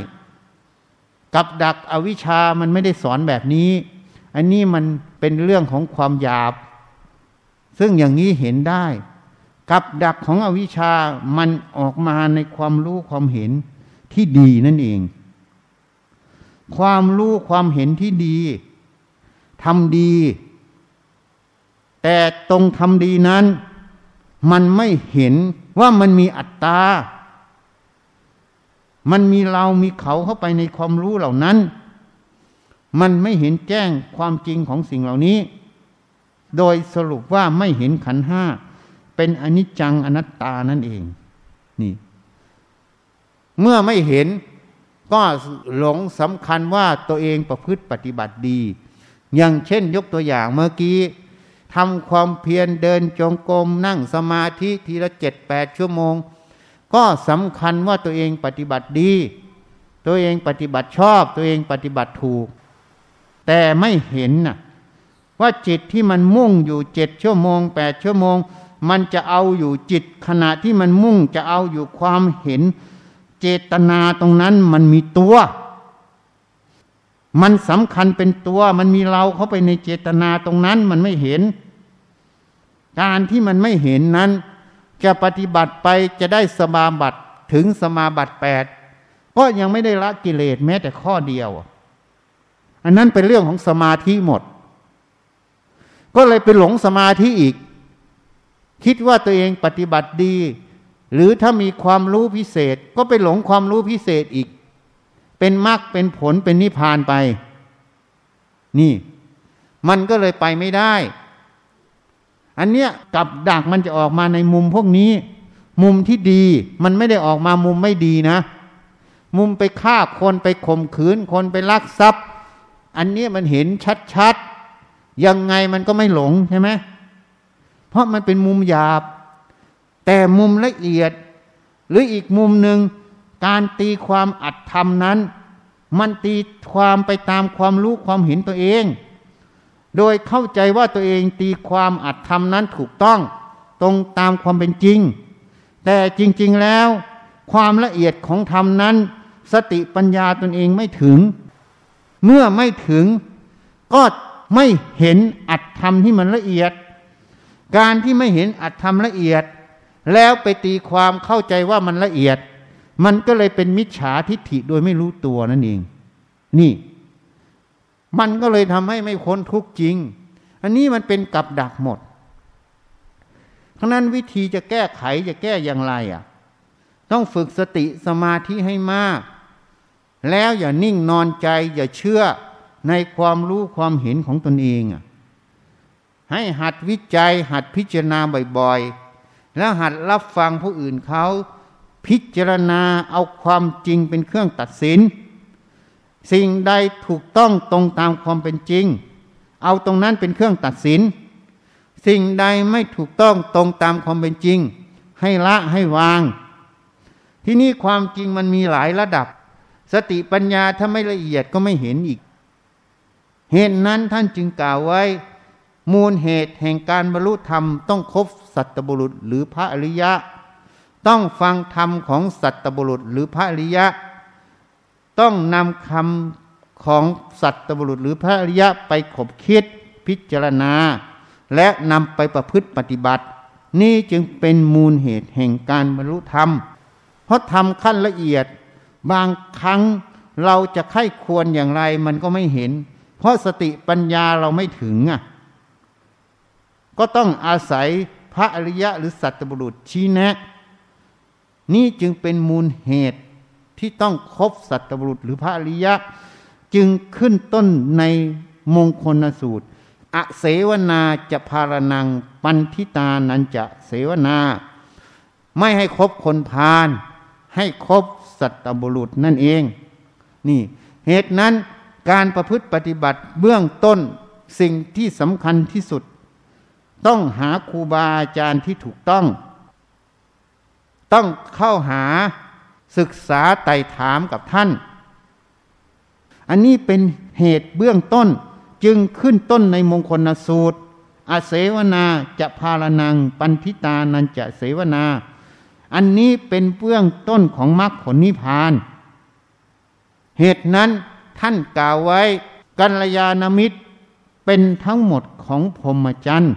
[SPEAKER 1] กับดักอวิชามันไม่ได้สอนแบบนี้ อันนี้มันเป็นเรื่องของความหยาบ ซึ่งอย่างนี้เห็นได้ กับดักของอวิชามันออกมาในความรู้ความเห็นที่ดีนั่นเอง ความรู้ความเห็นที่ดี ทำดี แต่ตรงทำดีนั้น มันไม่เห็นว่ามันมีอัตตา มันมีเรามีเขาเข้าไปในความรู้เหล่านั้น มันไม่เห็นแจ้งความจริงของสิ่งเหล่านี้ โดยสรุปว่าไม่เห็นขันห้า เป็นอนิจจังอนัตตานั่นเอง นี่ เมื่อไม่เห็นก็หลงสำคัญว่าตัวเองประพฤติปฏิบัติดี อย่างเช่นยกตัวอย่างเมื่อกี้ทำความเพียรเดินจงกรมนั่งสมาธิทีละเจ็ดแปดชั่วโมง ก็สำคัญว่าตัวเองปฏิบัติดี ตัวเองปฏิบัติชอบ ตัวเองปฏิบัติถูก แต่ไม่เห็นนะว่าจิตที่มันมุ่งอยู่เจ็ดชั่วโมงแปดชั่วโมง มันจะเอาอยู่จิตขณะที่มันมุ่งจะเอาอยู่ความเห็น เจตนาตรงนั้นมันมีตัว มันสำคัญเป็นตัวมันมีเราเข้าไปในเจตนาตรงนั้นมันไม่เห็น การที่มันไม่เห็นนั้น จะปฏิบัติไปจะได้สมาบัติถึงสมาบัติแปดก็ยังไม่ได้ละกิเลสแม้แต่ข้อเดียว อันนั้นเป็นเรื่องของสมาธิหมด ก็เลยไปหลงสมาธิอีก คิดว่าตัวเองปฏิบัติดี หรือถ้ามีความรู้พิเศษ ก็ไปหลงความรู้พิเศษอีก เป็นมรรคเป็นผลเป็นนิพพานไป นี่ มันก็เลยไปไม่ได้ อันเนี้ยกับดักมันจะออกมาในมุมพวกนี้ มุมที่ดี มันไม่ได้ออกมามุมไม่ดีนะ มุมไปฆ่าคนไปข่มขืนคนไปลักทรัพย์ อันนี้มันเห็นชัดๆ ยังไงมันก็ไม่หลงใช่ไหมเพราะมันเป็นมุมหยาบ แต่มุมละเอียด หรืออีกมุมหนึ่ง การตีความอัดธรรมนั้น มันตีความไปตามความรู้ความเห็นตัวเอง โดยเข้าใจว่าตัวเองตีความอัดธรรมนั้นถูกต้อง ตรงตามความเป็นจริง แต่จริง ๆแล้ว ความละเอียดของธรรมนั้น สติปัญญาตนเองไม่ถึง เมื่อไม่ถึงก็ไม่เห็นอัดธรรมที่มันละเอียด การที่ไม่เห็นอัดธรรมละเอียด แล้วไปตีความเข้าใจว่ามันละเอียด มันก็เลยเป็นมิจฉาทิฏฐิโดยไม่รู้ตัวนั่นเอง นี่ มันก็เลยทำให้ไม่พ้นทุกจริง อันนี้มันเป็นกับดักหมดทั้งนั้นวิธีจะแก้ไขจะแก้อย่างไรอะ ต้องฝึกสติสมาธิให้มาก แล้วอย่านิ่งนอนใจ อย่าเชื่อในความรู้ความเห็นของตนเองอะให้หัดวิจัย หัดพิจารณาบ่อยๆ แล้วหัดรับฟังผู้อื่นเขา พิจารณาเอาความจริงเป็นเครื่องตัดสิน สิ่งใดถูกต้องตรงตามความเป็นจริง เอาตรงนั้นเป็นเครื่องตัดสิน สิ่งใดไม่ถูกต้องตรงตามความเป็นจริง ให้ละให้วาง ที่นี่ความจริงมันมีหลายระดับ สติปัญญาถ้าไม่ละเอียดก็ไม่เห็นอีก เหตุนั้นท่านจึงกล่าวไว้ มูลเหตุแห่งการบรรลุธรรมต้องครบสัตบุรุษหรือพระอริยะ ต้องฟังธรรมของสัตบุรุษหรือพระอริยะ ต้องนำคำของสัตบุรุษหรือพระอริยะไปขบคิดพิจารณา และนำไปประพฤติปฏิบัติ นี่จึงเป็นมูลเหตุแห่งการบรรลุธรรม เพราะทำขั้นละเอียด บางครั้งเราจะไข้ควรอย่างไรมันก็ไม่เห็น เพราะสติปัญญาเราไม่ถึงอะก็ต้องอาศัยพระอริยะหรือสัตบุรุษชี้แนะ นี่จึงเป็นมูลเหตุที่ต้องครบสัตบุรุษหรือพระอริยะ จึงขึ้นต้นในมงคลสูตร อเสวนาจะพารนังปันทิตานันจะเสวนา ไม่ให้ครบคนพาลให้ครบสัตบุรุษนั่นเอง นี่เหตุนั้นการประพฤติปฏิบัติเบื้องต้นสิ่งที่สำคัญที่สุด ต้องหาครูบาอาจารย์ที่ถูกต้อง ต้องเข้าหาศึกษาไต่ถามกับท่าน อันนี้เป็นเหตุเบื้องต้นจึงขึ้นต้นในมงคลสูตร อาเสวนาจะพาลนังปันทิตานันจะเสวนา อันนี้เป็นเบื้องต้นของมรรคผลนิพพาน เหตุนั้นท่านกล่าวไว้กัลยาณมิตรเป็นทั้งหมดของพรหมจรรย์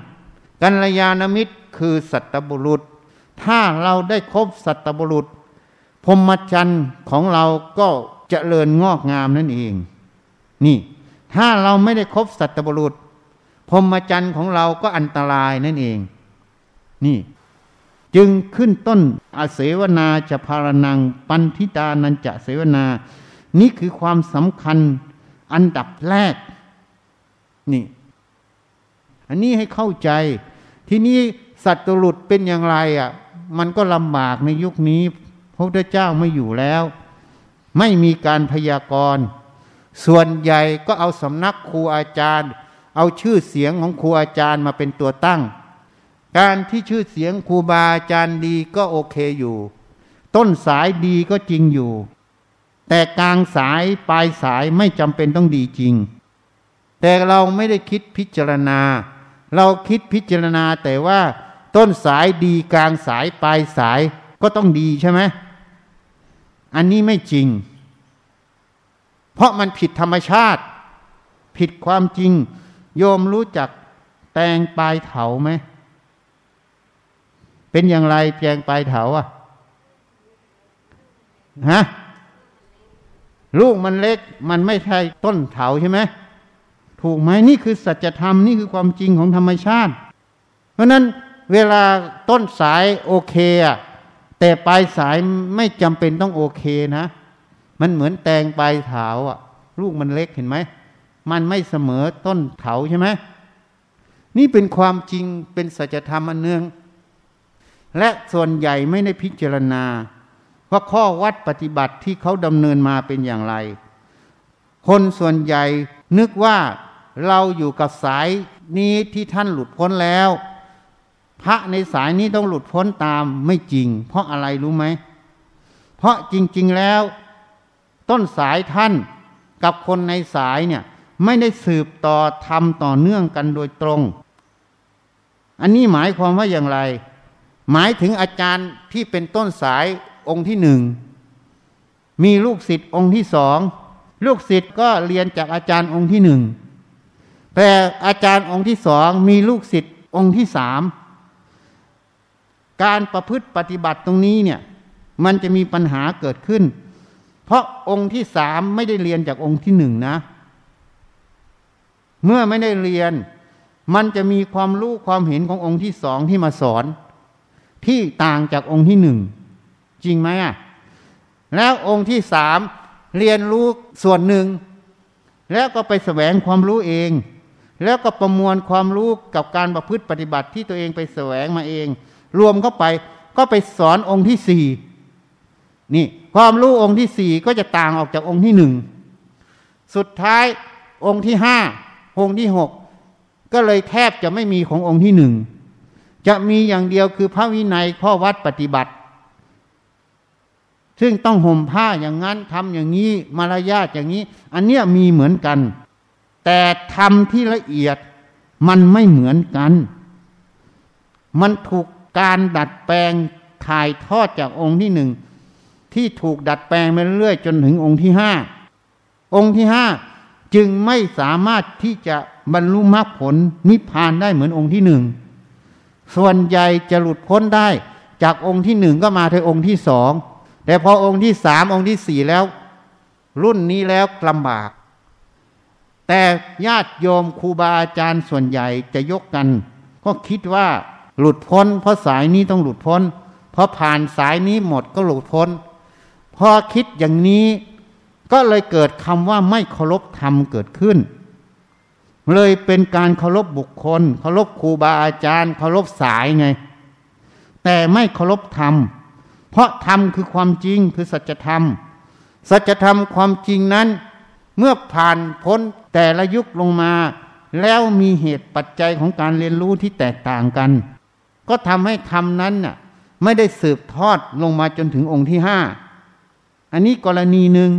[SPEAKER 1] กัลยาณมิตรคือสัตบุรุษ ถ้าเราได้คบสัตบุรุษพรมจรรย์ของเราก็เจริญงอกงามนั่นเอง นี่ ถ้าเราไม่ได้คบสัตบุรุษพรมจรรย์ของเราก็อันตรายนั่นเอง นี่ จึงขึ้นต้นอาเสวนาจะพารนัง ปันทิตานันจะเสวนา นี่คือความสำคัญอันดับแรก นี่ อันนี้ให้เข้าใจ ที่นี้สัตว์หลุดเป็นอย่างไรอะ มันก็ลำบากในยุคนี้ พระพุทธเจ้าไม่อยู่แล้ว ไม่มีการพยากรณ์ส่วนใหญ่ก็เอาสำนักครูอาจารย์ เอาชื่อเสียงของครูอาจารย์มาเป็นตัวตั้ง การที่ชื่อเสียงครูบาอาจารย์ดีก็โอเคอยู่ ต้นสายดีก็จริงอยู่ แต่กลางสายปลายสายไม่จำเป็นต้องดีจริง แต่เราไม่ได้คิดพิจารณา เราคิดพิจารณาแต่ว่า ต้นสายดีกลางสายปลายสายก็ต้องดีใช่ไหมอันนี้ไม่จริง เพราะมันผิดธรรมชาติ ผิดความจริง โยมรู้จักแตงปลายเถาไหมเป็นอย่างไรแตงปลายเถาอะฮะลูกมันเล็กมันไม่ใช่ต้นเถาใช่ไหมถูกไหมนี่คือสัจธรรมนี่คือความจริงของธรรมชาติ เพราะนั้น เวลาต้นสายโอเคอะแต่ปลายสายไม่จำเป็นต้องโอเคนะ มันเหมือนแตงปลายเถาอะลูกมันเล็กเห็นไหม มันไม่เสมอต้นเถาใช่ไหมนี่เป็นความจริงเป็นสัจธรรมอันเนือง และส่วนใหญ่ไม่ได้พิจารณา ว่าข้อวัดปฏิบัติที่เขาดำเนินมาเป็นอย่างไร คนส่วนใหญ่นึกว่าเราอยู่กับสายนี้ที่ท่านหลุดพ้นแล้ว พระในสายนี้ต้องหลุดพ้นตามไม่จริง เพราะอะไรรู้ไหม เพราะจริง ๆแล้ว ต้นสายท่านกับคนในสายเนี่ยไม่ได้สืบต่อทำต่อเนื่องกันโดยตรง อันนี้หมายความว่าอย่างไร หมายถึงอาจารย์ที่เป็นต้นสายองค์ที่หนึ่งมีลูกศิษย์องค์ที่สองลูกศิษย์ก็เรียนจากอาจารย์องค์ที่หนึ่งแต่อาจารย์องค์ที่สองมีลูกศิษย์องค์ที่สาม การประพฤติปฏิบัติตรงนี้เนี่ยมันจะมีปัญหาเกิดขึ้น เพราะองค์ที่สามไม่ได้เรียนจากองค์ที่หนึ่งนะ เมื่อไม่ได้เรียน มันจะมีความรู้ความเห็นขององค์ที่สองที่มาสอน ที่ต่างจากองค์ที่หนึ่งจริงไหมอะแล้วองค์ที่สามเรียนรู้ส่วนหนึ่ง แล้วก็ไปแสวงความรู้เอง แล้วก็ประมวลความรู้กับการประพฤติปฏิบัติที่ตัวเองไปแสวงมาเอง รวมเข้าไปก็ไปสอนองค์ที่สี่นี่ความรู้องค์ที่สี่ก็จะต่างออกจากองค์ที่หนึ่งสุดท้ายองค์ที่ห้าองค์ที่หกก็เลยแทบจะไม่มีขององค์ที่หนึ่งจะมีอย่างเดียวคือพระวินัยข้อวัดปฏิบัติ ซึ่งต้องห่มผ้าอย่างนั้นทำอย่างนี้มารยาทอย่างนี้ อันเนี้ยมีเหมือนกัน แต่ทำที่ละเอียดมันไม่เหมือนกัน มันถูก การดัดแปลงถ่ายทอดจากองค์ที่หนึ่งที่ถูกดัดแปลงไปเรื่อยจนถึงองค์ที่ห้าองค์ที่ห้าจึงไม่สามารถที่จะบรรลุมรรคผลนิพพานได้เหมือนองค์ที่หนึ่งส่วนใหญ่จะหลุดพ้นได้จากองค์ที่หนึ่งก็มาถึงองค์ที่สองแต่พอองค์ที่สามองค์ที่สี่แล้ว รุ่นนี้แล้วลำบาก แต่ญาติโยมครูบาอาจารย์ส่วนใหญ่จะยกกัน ก็คิดว่า หลุดพ้น เพราะสายนี้ต้องหลุดพ้น เพอผ่านสายนี้หมดก็หลุดพ้น พอคิดอย่างนี้ก็เลยเกิดคำว่าไม่เคารพธรรมเกิดขึ้น เลยเป็นการเคารพบุคคล เคารพครูบาอาจารย์เคารพสายไง แต่ไม่เคารพธรรม เพราะธรรมคือความจริงคือสัจธรรม สัจธรรมความจริงนั้น เมื่อผ่านพ้นแต่ละยุคลงมา แล้วมีเหตุปัจจัยของการเรียนรู้ที่แตกต่างกัน ก็ทำให้ธรรมนั้นน่ะไม่ได้สืบทอดลงมาจนถึงองค์ที่ห้า อันนี้กรณีหนึ่ง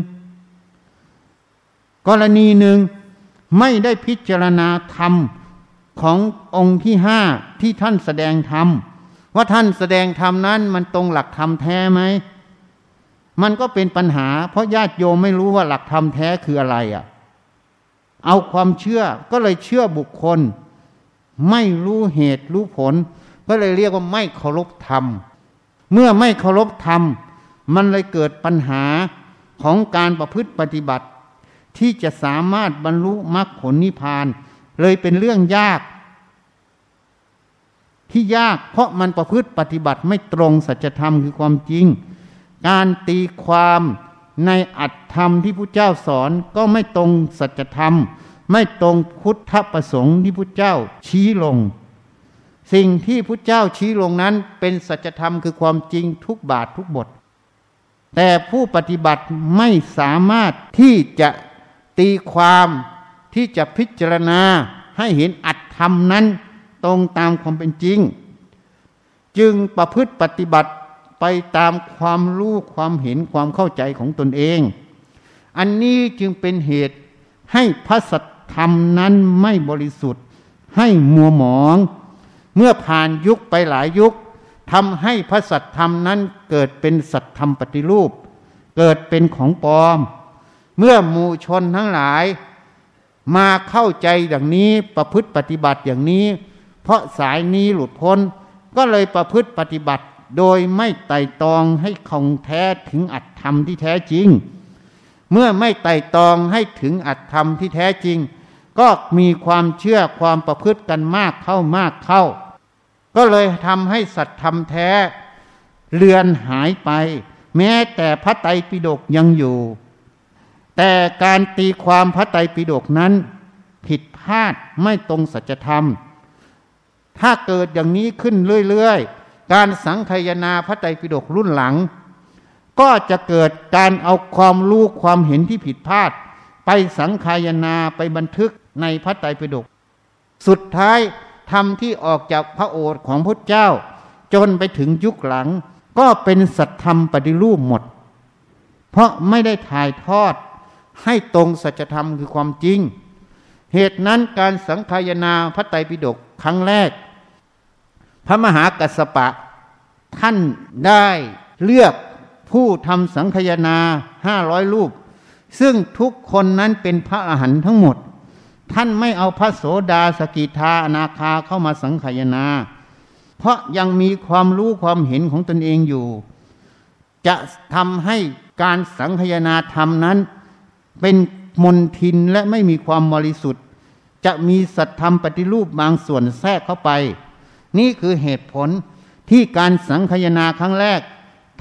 [SPEAKER 1] กรณีหนึ่งไม่ได้พิจารณาธรรมขององค์ที่ห้าที่ท่านแสดงธรรมว่าท่านแสดงธรรมนั้นมันตรงหลักธรรมแท้ไหม มันก็เป็นปัญหา เพราะญาติโยมไม่รู้ว่าหลักธรรมแท้คืออะไรอะ่ะ เอาความเชื่อก็เลยเชื่อบุคคล ไม่รู้เหตุรู้ผล ก็เลยเรียกว่าไม่เคารพธรรม เมื่อไม่เคารพธรรม มันเลยเกิดปัญหาของการประพฤติปฏิบัติ ที่จะสามารถบรรลุมรรคผลนิพพาน เลยเป็นเรื่องยาก ที่ยากเพราะมันประพฤติปฏิบัติไม่ตรงสัจธรรมคือความจริง การตีความในอัตธรรมที่พระเจ้าสอนก็ไม่ตรงสัจธรรม ไม่ตรงพุทธประสงค์ที่พระเจ้าชี้ลง สิ่งที่พระเจ้าชี้ลงนั้นเป็นสัจธรรมคือความจริงทุกบาททุกบท แต่ผู้ปฏิบัติไม่สามารถที่จะตีความที่จะพิจารณาให้เห็นอัตธรรมนั้นตรงตามความเป็นจริง จึงประพฤติปฏิบัติไปตามความรู้ความเห็นความเข้าใจของตนเอง อันนี้จึงเป็นเหตุให้พระสัทธรรมนั้นไม่บริสุทธิ์ ให้มัวหมอง เมื่อผ่านยุคไปหลายยุคทำให้พระสัทธรรมนั้นเกิดเป็นสัทธรรมปฏิรูป เกิดเป็นของปลอม เมื่อมูชนทั้งหลาย มาเข้าใจอย่างนี้ประพฤติปฏิบัติอย่างนี้ เพราะสายนี้หลุดพ้น ก็เลยประพฤติปฏิบัติโดยไม่ไต่ตองให้คงแท้ถึงอัตธรรมที่แท้จริง เมื่อไม่ไต่ตองให้ถึงอัตธรรมที่แท้จริง ก็มีความเชื่อความประพฤติกันมากเข้ามากเข้า ก็เลยทำให้สัตธรรมแท้ เลือนหายไป แม้แต่พระไตรปิฎกยังอยู่ แต่การตีความพระไตรปิฎกนั้น ผิดพลาดไม่ตรงสัจธรรม ถ้าเกิดอย่างนี้ขึ้นเรื่อยๆ การสังคยนาพระไตรปิฎกรุ่นหลัง ก็จะเกิดการเอาความรู้ความเห็นที่ผิดพลาด ไปสังคายนาไปบันทึกในพระไตรปิฎกสุดท้าย ธรรมที่ออกจากพระโอษฐ์ของพระเจ้า จนไปถึงยุคหลัง ก็เป็นสัตธรรมปฏิรูปหมด เพราะไม่ได้ถ่ายทอดให้ตรงสัจธรรมคือความจริง เหตุนั้นการสังคายนาพระไตรปิฎกครั้งแรก พระมหากัสปะ ท่านได้เลือกผู้ทำสังคยนาห้าร้อยรูป ซึ่งทุกคนนั้นเป็นพระอรหันต์ทั้งหมด ท่านไม่เอาพระโสดาสกิทาอนาคาเข้ามาสังคยนา เพราะยังมีความรู้ความเห็นของตนเองอยู่ จะทำให้การสังคยนาธรรมนั้น เป็นมนทินและไม่มีความบริสุทธิ์ จะมีสัตธรรมปฏิรูปบางส่วนแทรกเข้าไป นี่คือเหตุผลที่การสังคยนาครั้งแรก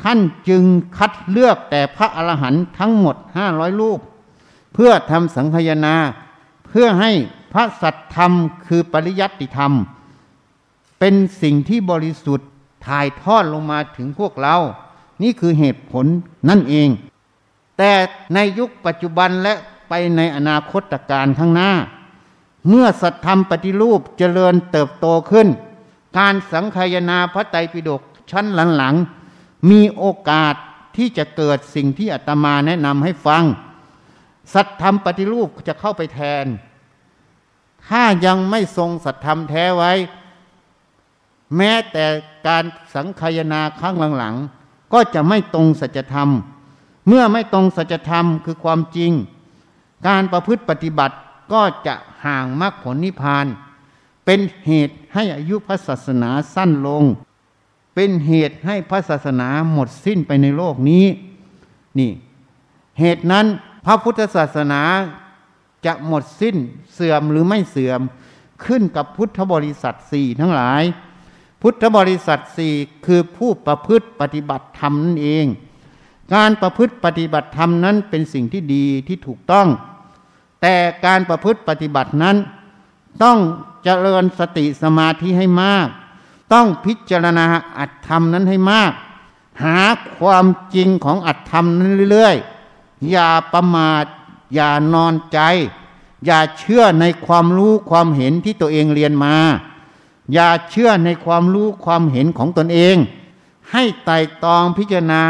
[SPEAKER 1] ท่านจึงคัดเลือกแต่พระอรหันต์ทั้งหมดห้าร้อยรูป เพื่อทำสังคยนา เพื่อให้พระสัตธรรมคือปริยัติธรรม เป็นสิ่งที่บริสุทธิ์ถ่ายทอดลงมาถึงพวกเรา นี่คือเหตุผลนั่นเอง แต่ในยุคปัจจุบันและไปในอนาคตการข้างหน้า เมื่อสัตธรรมปฏิรูปเจริญเติบโตขึ้น การสังคายนาพระไตรปิฎกชั้นหลังๆมีโอกาสที่จะเกิดสิ่งที่อาตมาแนะนำให้ฟัง สัตธรรมปฏิรูปจะเข้าไปแทน ถ้ายังไม่ทรงสัตธรรมแท้ไว้ แม้แต่การสังคายนาครั้งหลังๆ ก็จะไม่ตรงสัจธรรม เมื่อไม่ตรงสัจธรรมคือความจริง การประพฤติปฏิบัติก็จะห่างมรรคผลนิพพาน เป็นเหตุให้อายุพระศาสนาสั้นลง เป็นเหตุให้พระศาสนาหมดสิ้นไปในโลกนี้ นี่ เหตุนั้น พระพุทธศาสนาจะหมดสิ้นเสื่อมหรือไม่เสื่อมขึ้นกับพุทธบริษัทสี่ทั้งหลาย พุทธบริษัทสี่คือผู้ประพฤติปฏิบัติธรรมนั่นเอง การประพฤติปฏิบัติธรรมนั้นเป็นสิ่งที่ดีที่ถูกต้อง แต่การประพฤติปฏิบัตินั้น ต้องเจริญสติสมาธิให้มาก ต้องพิจารณาอัตธรรมนั้นให้มาก หาความจริงของอัตธรรมนั้นเรื่อยๆ อย่าประมาท อย่านอนใจ อย่าเชื่อในความรู้ความเห็นที่ตัวเองเรียนมา อย่าเชื่อในความรู้ความเห็นของตนเอง ให้ไต่ตองพิจารณา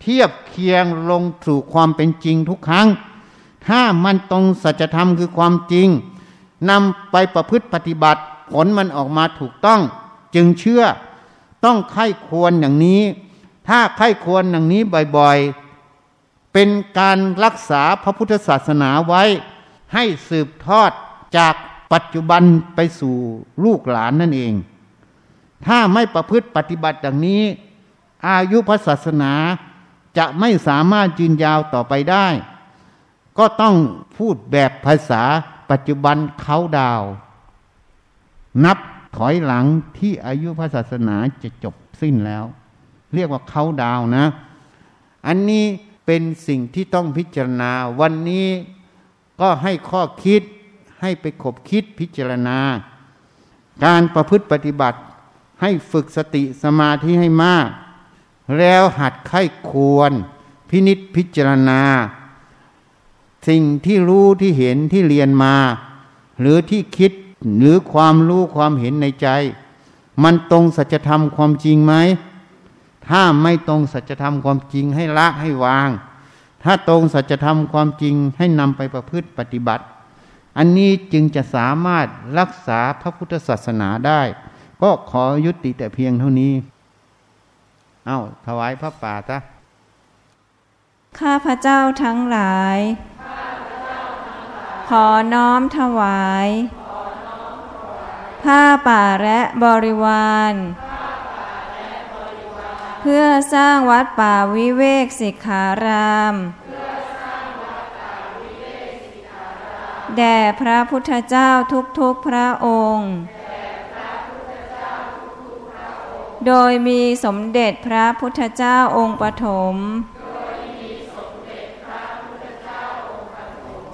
[SPEAKER 1] เทียบเคียงลงสู่ความเป็นจริงทุกครั้ง ถ้ามันตรงสัจธรรมคือความจริงนำไปประพฤติปฏิบัติ ผลมันออกมาถูกต้อง จึงเชื่อ ต้องไข้ควรอย่างนี้ ถ้าไข้ควรอย่างนี้บ่อยๆ เป็นการรักษาพระพุทธศาสนาไว้ให้สืบทอดจากปัจจุบันไปสู่ลูกหลานนั่นเอง ถ้าไม่ประพฤติปฏิบัติอย่างนี้ อายุพระศาสนาจะไม่สามารถยืนยาวต่อไปได้ ก็ต้องพูดแบบภาษาปัจจุบันเขาดาว นับถอยหลังที่อายุพระศาสนาจะจบสิ้นแล้ว เรียกว่าเขาดาวนะ อันนี้ เป็นสิ่งที่ต้องพิจารณา วันนี้ก็ให้ข้อคิดให้ไปขบคิดพิจารณา การประพฤติปฏิบัติให้ฝึกสติสมาธิให้มาก แล้วหัดไข้ควร พินิษพิจารณา สิ่งที่รู้ที่เห็นที่เรียนมา หรือที่คิดหรือความรู้ความเห็นในใจ มันตรงสัจธรรมความจริงไหม ถ้าไม่ตรงสัจธรรมความจริงให้ละให้วาง ถ้าตรงสัจธรรมความจริงให้นำไปประพฤติปฏิบัติ อันนี้จึงจะสามารถรักษาพระพุทธศาสนาได้ ก็ขอยุติแต่เพียงเท่านี้ เอา้าถวายพระป่าซะ
[SPEAKER 2] ข้าพระเจ้าทั้งหลาย ขอน้อมถวาย ผ้าป่าและบริวารเพื่อสร้างวัดป่าวิเวกสิกขารามแด่พระพุทธเจ้าทุกๆพระองค์ โดยมีสมเด็จพระพุทธเจ้าองค์ปฐม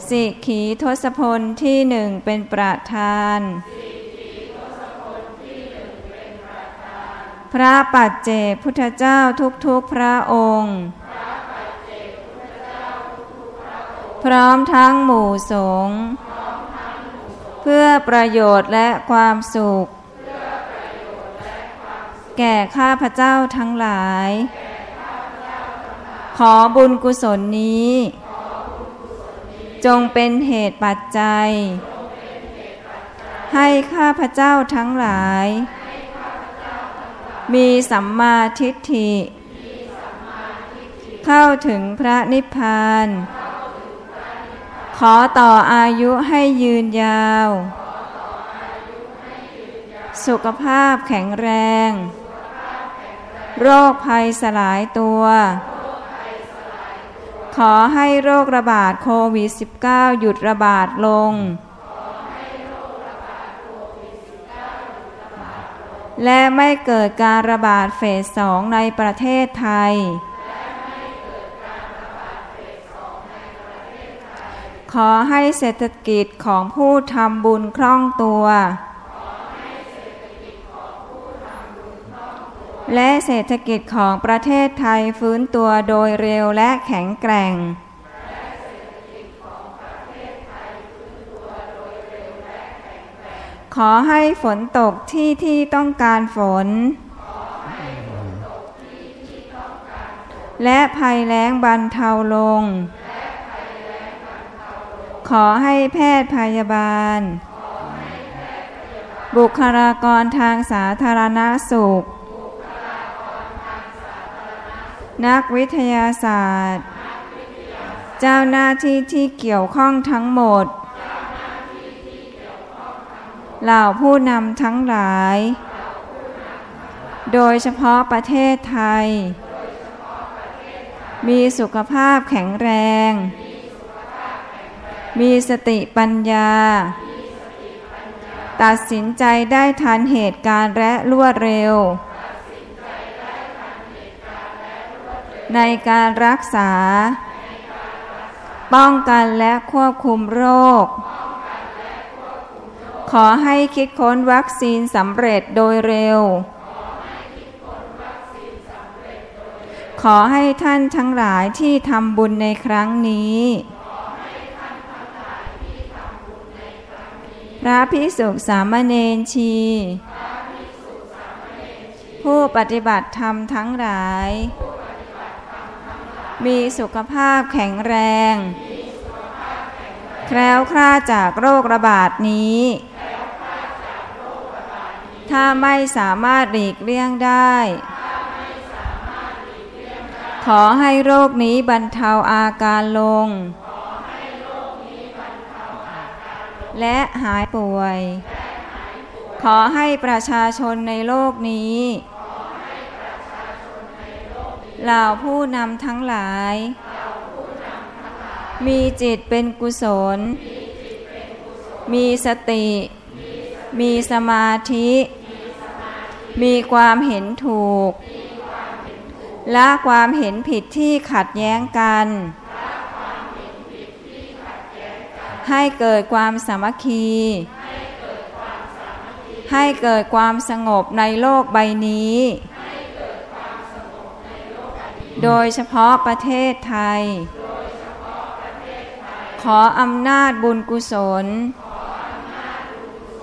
[SPEAKER 2] สิกขีทศพลที่หนึ่งเป็นประธาน พระปัจเจพุทธเจ้าทุกๆพระองค์ พร้อมทั้งหมู่สงฆ์เพื่อประโยชน์และความสุข แก่ข้าพเจ้าทั้งหลาย ขอบุญกุศลนี้ จงเป็นเหตุปัจจัย ให้ข้าพเจ้าทั้งหลาย มีสัมมาทิฏฐิ เข้าถึงพระนิพพาน ขอต่ออายุให้ยืนยาว สุขภาพแข็งแรง โรคภัยสลายตัว ขอให้โรคระบาดโควิด -19 หยุดระบาดลง และไม่เกิดการระบาดเฟสสองในประเทศไทย ขอให้เศรษฐกิจของผู้ทำบุญคล่องตัว และเศรษฐกิจของประเทศไทยฟื้นตัวโดยเร็วและแข็งแกร่ง ขอให้ฝนตกที่ที่ต้องการฝน และภัยแล้งบรรเทาลง ขอให้แพทย์พยาบาล บุคลากรทางสาธารณสุข นักวิทยาศาสตร์ เจ้าหน้าที่ที่เกี่ยวข้องทั้งหมด เหล่าผู้นำทั้งหลาย โดยเฉพาะประเทศไทย มีสุขภาพแข็งแรง มีสติปัญญา ตัดสินใจได้ทันเหตุการณ์และรวดเร็ว ในการรักษา ป้องกันและควบคุมโรค ขอให้คิดค้นวัคซีนสำเร็จโดยเร็ว ขอให้ท่านทั้งหลายที่ทำบุญในครั้งนี้ พระพิสุสามเณรชี ผู้ปฏิบัติธรรมทั้งหลาย มีสุขภาพแข็งแรงขล้วคลาดจากโรคระบาดนี้ ถ้าไม่สามารถหลีกเลี่ยงได้ ขอให้โรคนี้บรรเทาอาการลง และหายป่วย ขอให้ประชาชนในโลกนี้เหล่าผู้นำทั้งหลาย มีจิตเป็นกุศล มีสติ มีสมาธิ มีความเห็นถูกและความเห็นผิดที่ขัดแย้งกัน ให้เกิดความสามัคคี ให้เกิดความสงบในโลกใบนี้ โดยเฉพาะประเทศไทย ขออำนาจบุญกุศล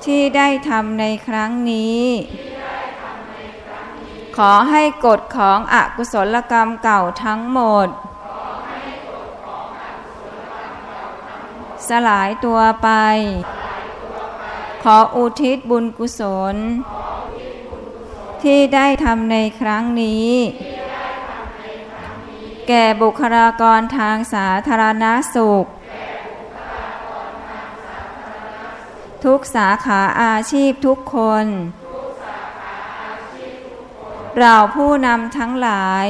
[SPEAKER 2] ที่ได้ทำในครั้งนี้ ขอให้กฎของอกุศลกรรมเก่าทั้งหมด สลายตัวไป ขออุทิศบุญกุศล ที่ได้ทำในครั้งนี้ แก่บุคลากรทางสาธารณสุข ทุกสาขาอาชีพทุกคน เราผู้นำทั้งหลาย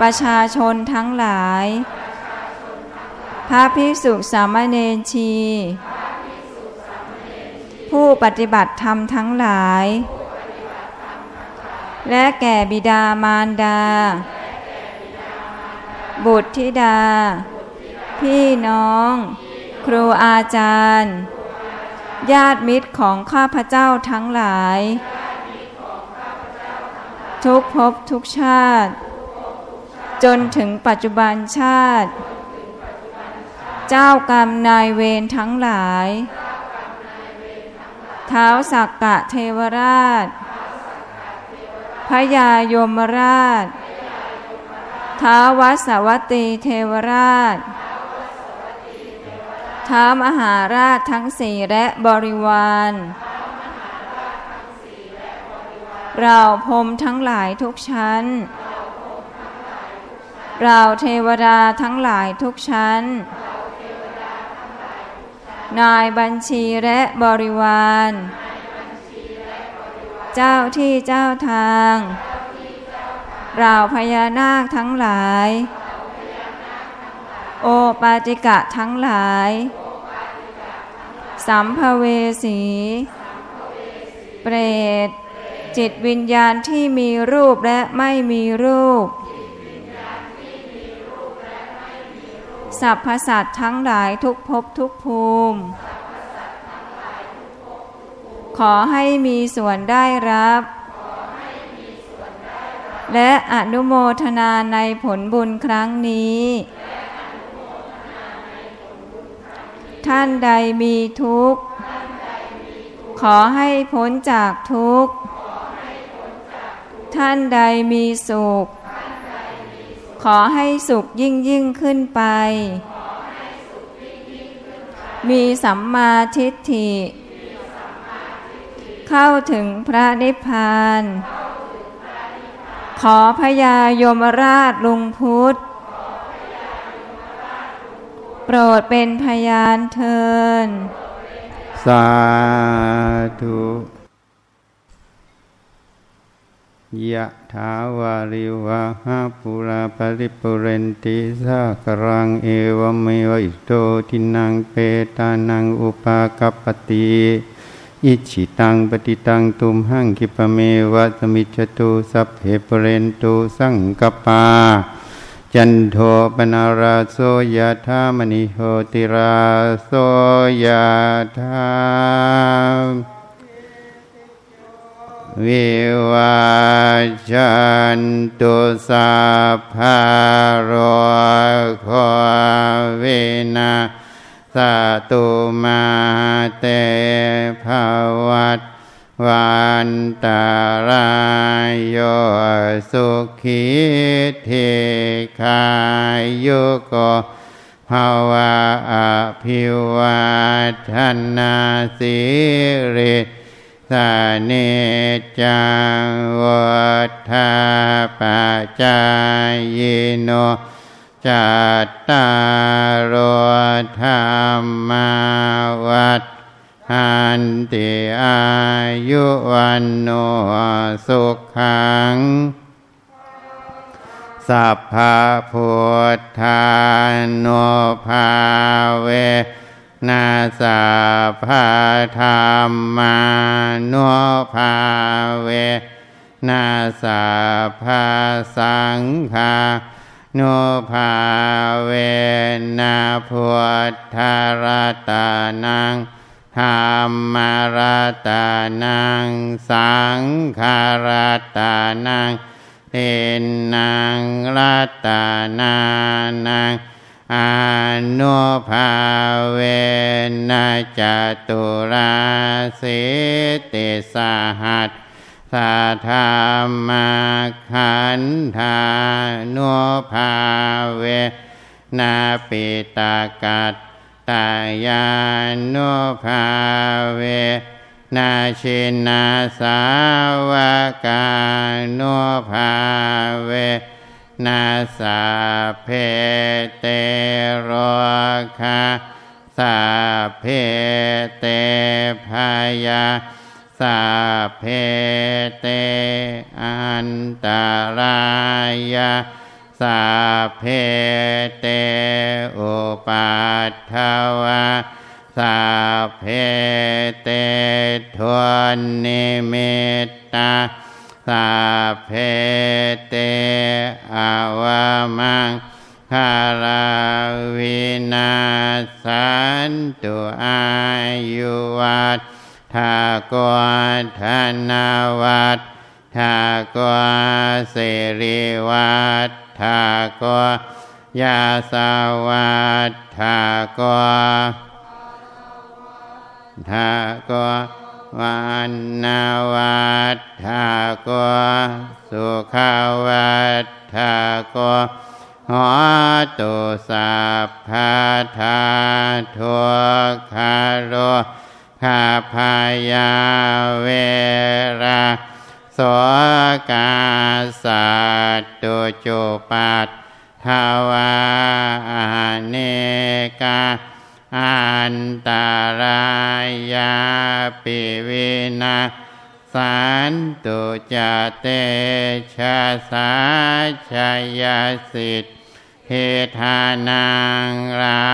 [SPEAKER 2] ประชาชนทั้งหลาย พระภิกษุสามเณรชี ผู้ปฏิบัติธรรมทั้งหลาย และแก่บิดามารดา บุตรธิดา พี่น้อง ครูอาจารย์ ญาติมิตรของข้าพเจ้าทั้งหลาย ทุกภพทุกชาติ จนถึงปัจจุบันชาติ เจ้ากรรมนายเวรทั้งหลาย เท้าสักกะเทวราชพยายมราช ท้าววัสวัตีเทวราช ท้ามหาราชทั้งสี่และบริวาร เราพรมทั้งหลายทุกชั้น เราเทวดาทั้งหลายทุกชั้น นายบัญชีและบริวาร เจ้าที่เจ้าทางเราพญานาคทั้งหลาย โอปาติกะทั้งหลาย สัมภเวสี เปรต จิตวิญญาณที่มีรูปและไม่มีรูป สัพพสัตทั้งหลายทุกภพทุกภูมิ ขอให้มีส่วนได้รับ และอนุโมทนาในผลบุญครั้งนี้ท่านใดมีทุกข์ ขอให้พ้นจากทุกข์ ท่านใดมีสุข ขอให้สุขยิ่งยิ่งขึ้นไป มีสัมมาทิฏฐิ เข้าถึงพระนิพพาน ขอพญายมราชลุงพุทธ โปรดเป็นพยานเทอญ
[SPEAKER 3] สาธุ ยะถาวาริวะหาปูรา ปะริปูเรนติสาคะรังเอวะเมวะ อิโตทินนังเปตานังอุปะกัปปะติอิจฉิตังปัตถิตังตุมหัง ขิปปะเมวะ สะมิชฌะตุสัพเพปูเรนตุสังกัปปา จันโทปนาราโสยธามณิโหติราโสยธา วิวาจันตุสัพพะรโควินาสตุมาเตภวัตวันตารายโยสุขีเทคายโยโกภภาวะอภิวัฒนาสิริ สเนจังวัฏาปจายโนจัตตารธรรมาวัฏหันติอายุวันโนสุขังสัพพะพุทธานุภาเว นาสัพพะธรรมานุภาเว นาสัพพะสังฆานุภาเวนาพุทธารตานังธรรมารตานัง สังขารตานังเทนนางรัตานานัง อนุภาเวนะจตุราสิติสหัสสาธามาขันธานุภาเวนาปิตากัตตายานุภาเวนาชินาสาวกานุภาเว นาสาเพเตโรคาสาเพเตพายาสาเพเตอันตรายาสาเพเตอุปัฏฐวาสาเพเตทวนนิมิตตา สาเพเตอวามังคาราวินาสันตุอายุวัฏทากวธนาวัฏทากวเสริวัฏทากวยาสาวัฏทากวทากว วันนาวัฏทากสุขาวัฏทากหอตุสัพพาทาทุกขาโรคาพายาเวราสกาสัตตุจุปัตทวาเนกา อันตารายาปิวินาสันตุจเตชะสาชยาสิทธิธานังรา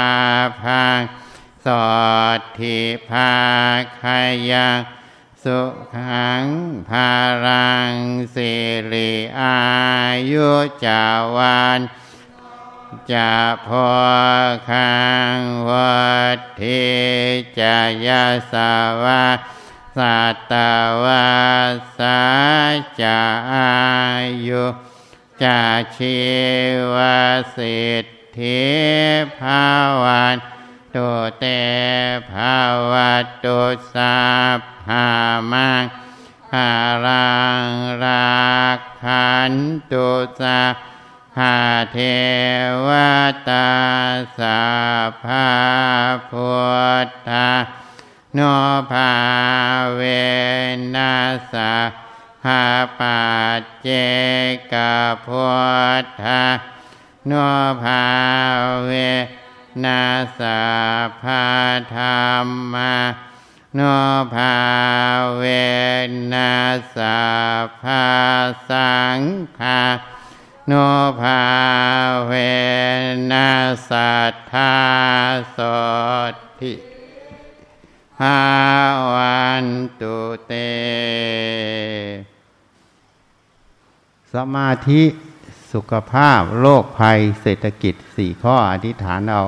[SPEAKER 3] พังสอดทิภาคายังสุขังภารังสิริอายุจาวัน จะพอคังวัดทิจายาสาวาสัตวาสาจะอายุจะชีวสิทธิภาวันตุเตภาวตุสัพามังหารังรักขันตุสัพ หาเทวตาสาภาพุทธาโนภาเวนัสาหาปัจเจกพุทธาโนภาเวนัสาภาธรรมาโนภาเวนัสาภาสังฆา นภาเวนัสัทธาสดทิภาวันตุเต สมาธิสุขภาพโรคภัยเศรษฐกิจสี่ข้ออธิษฐานเอา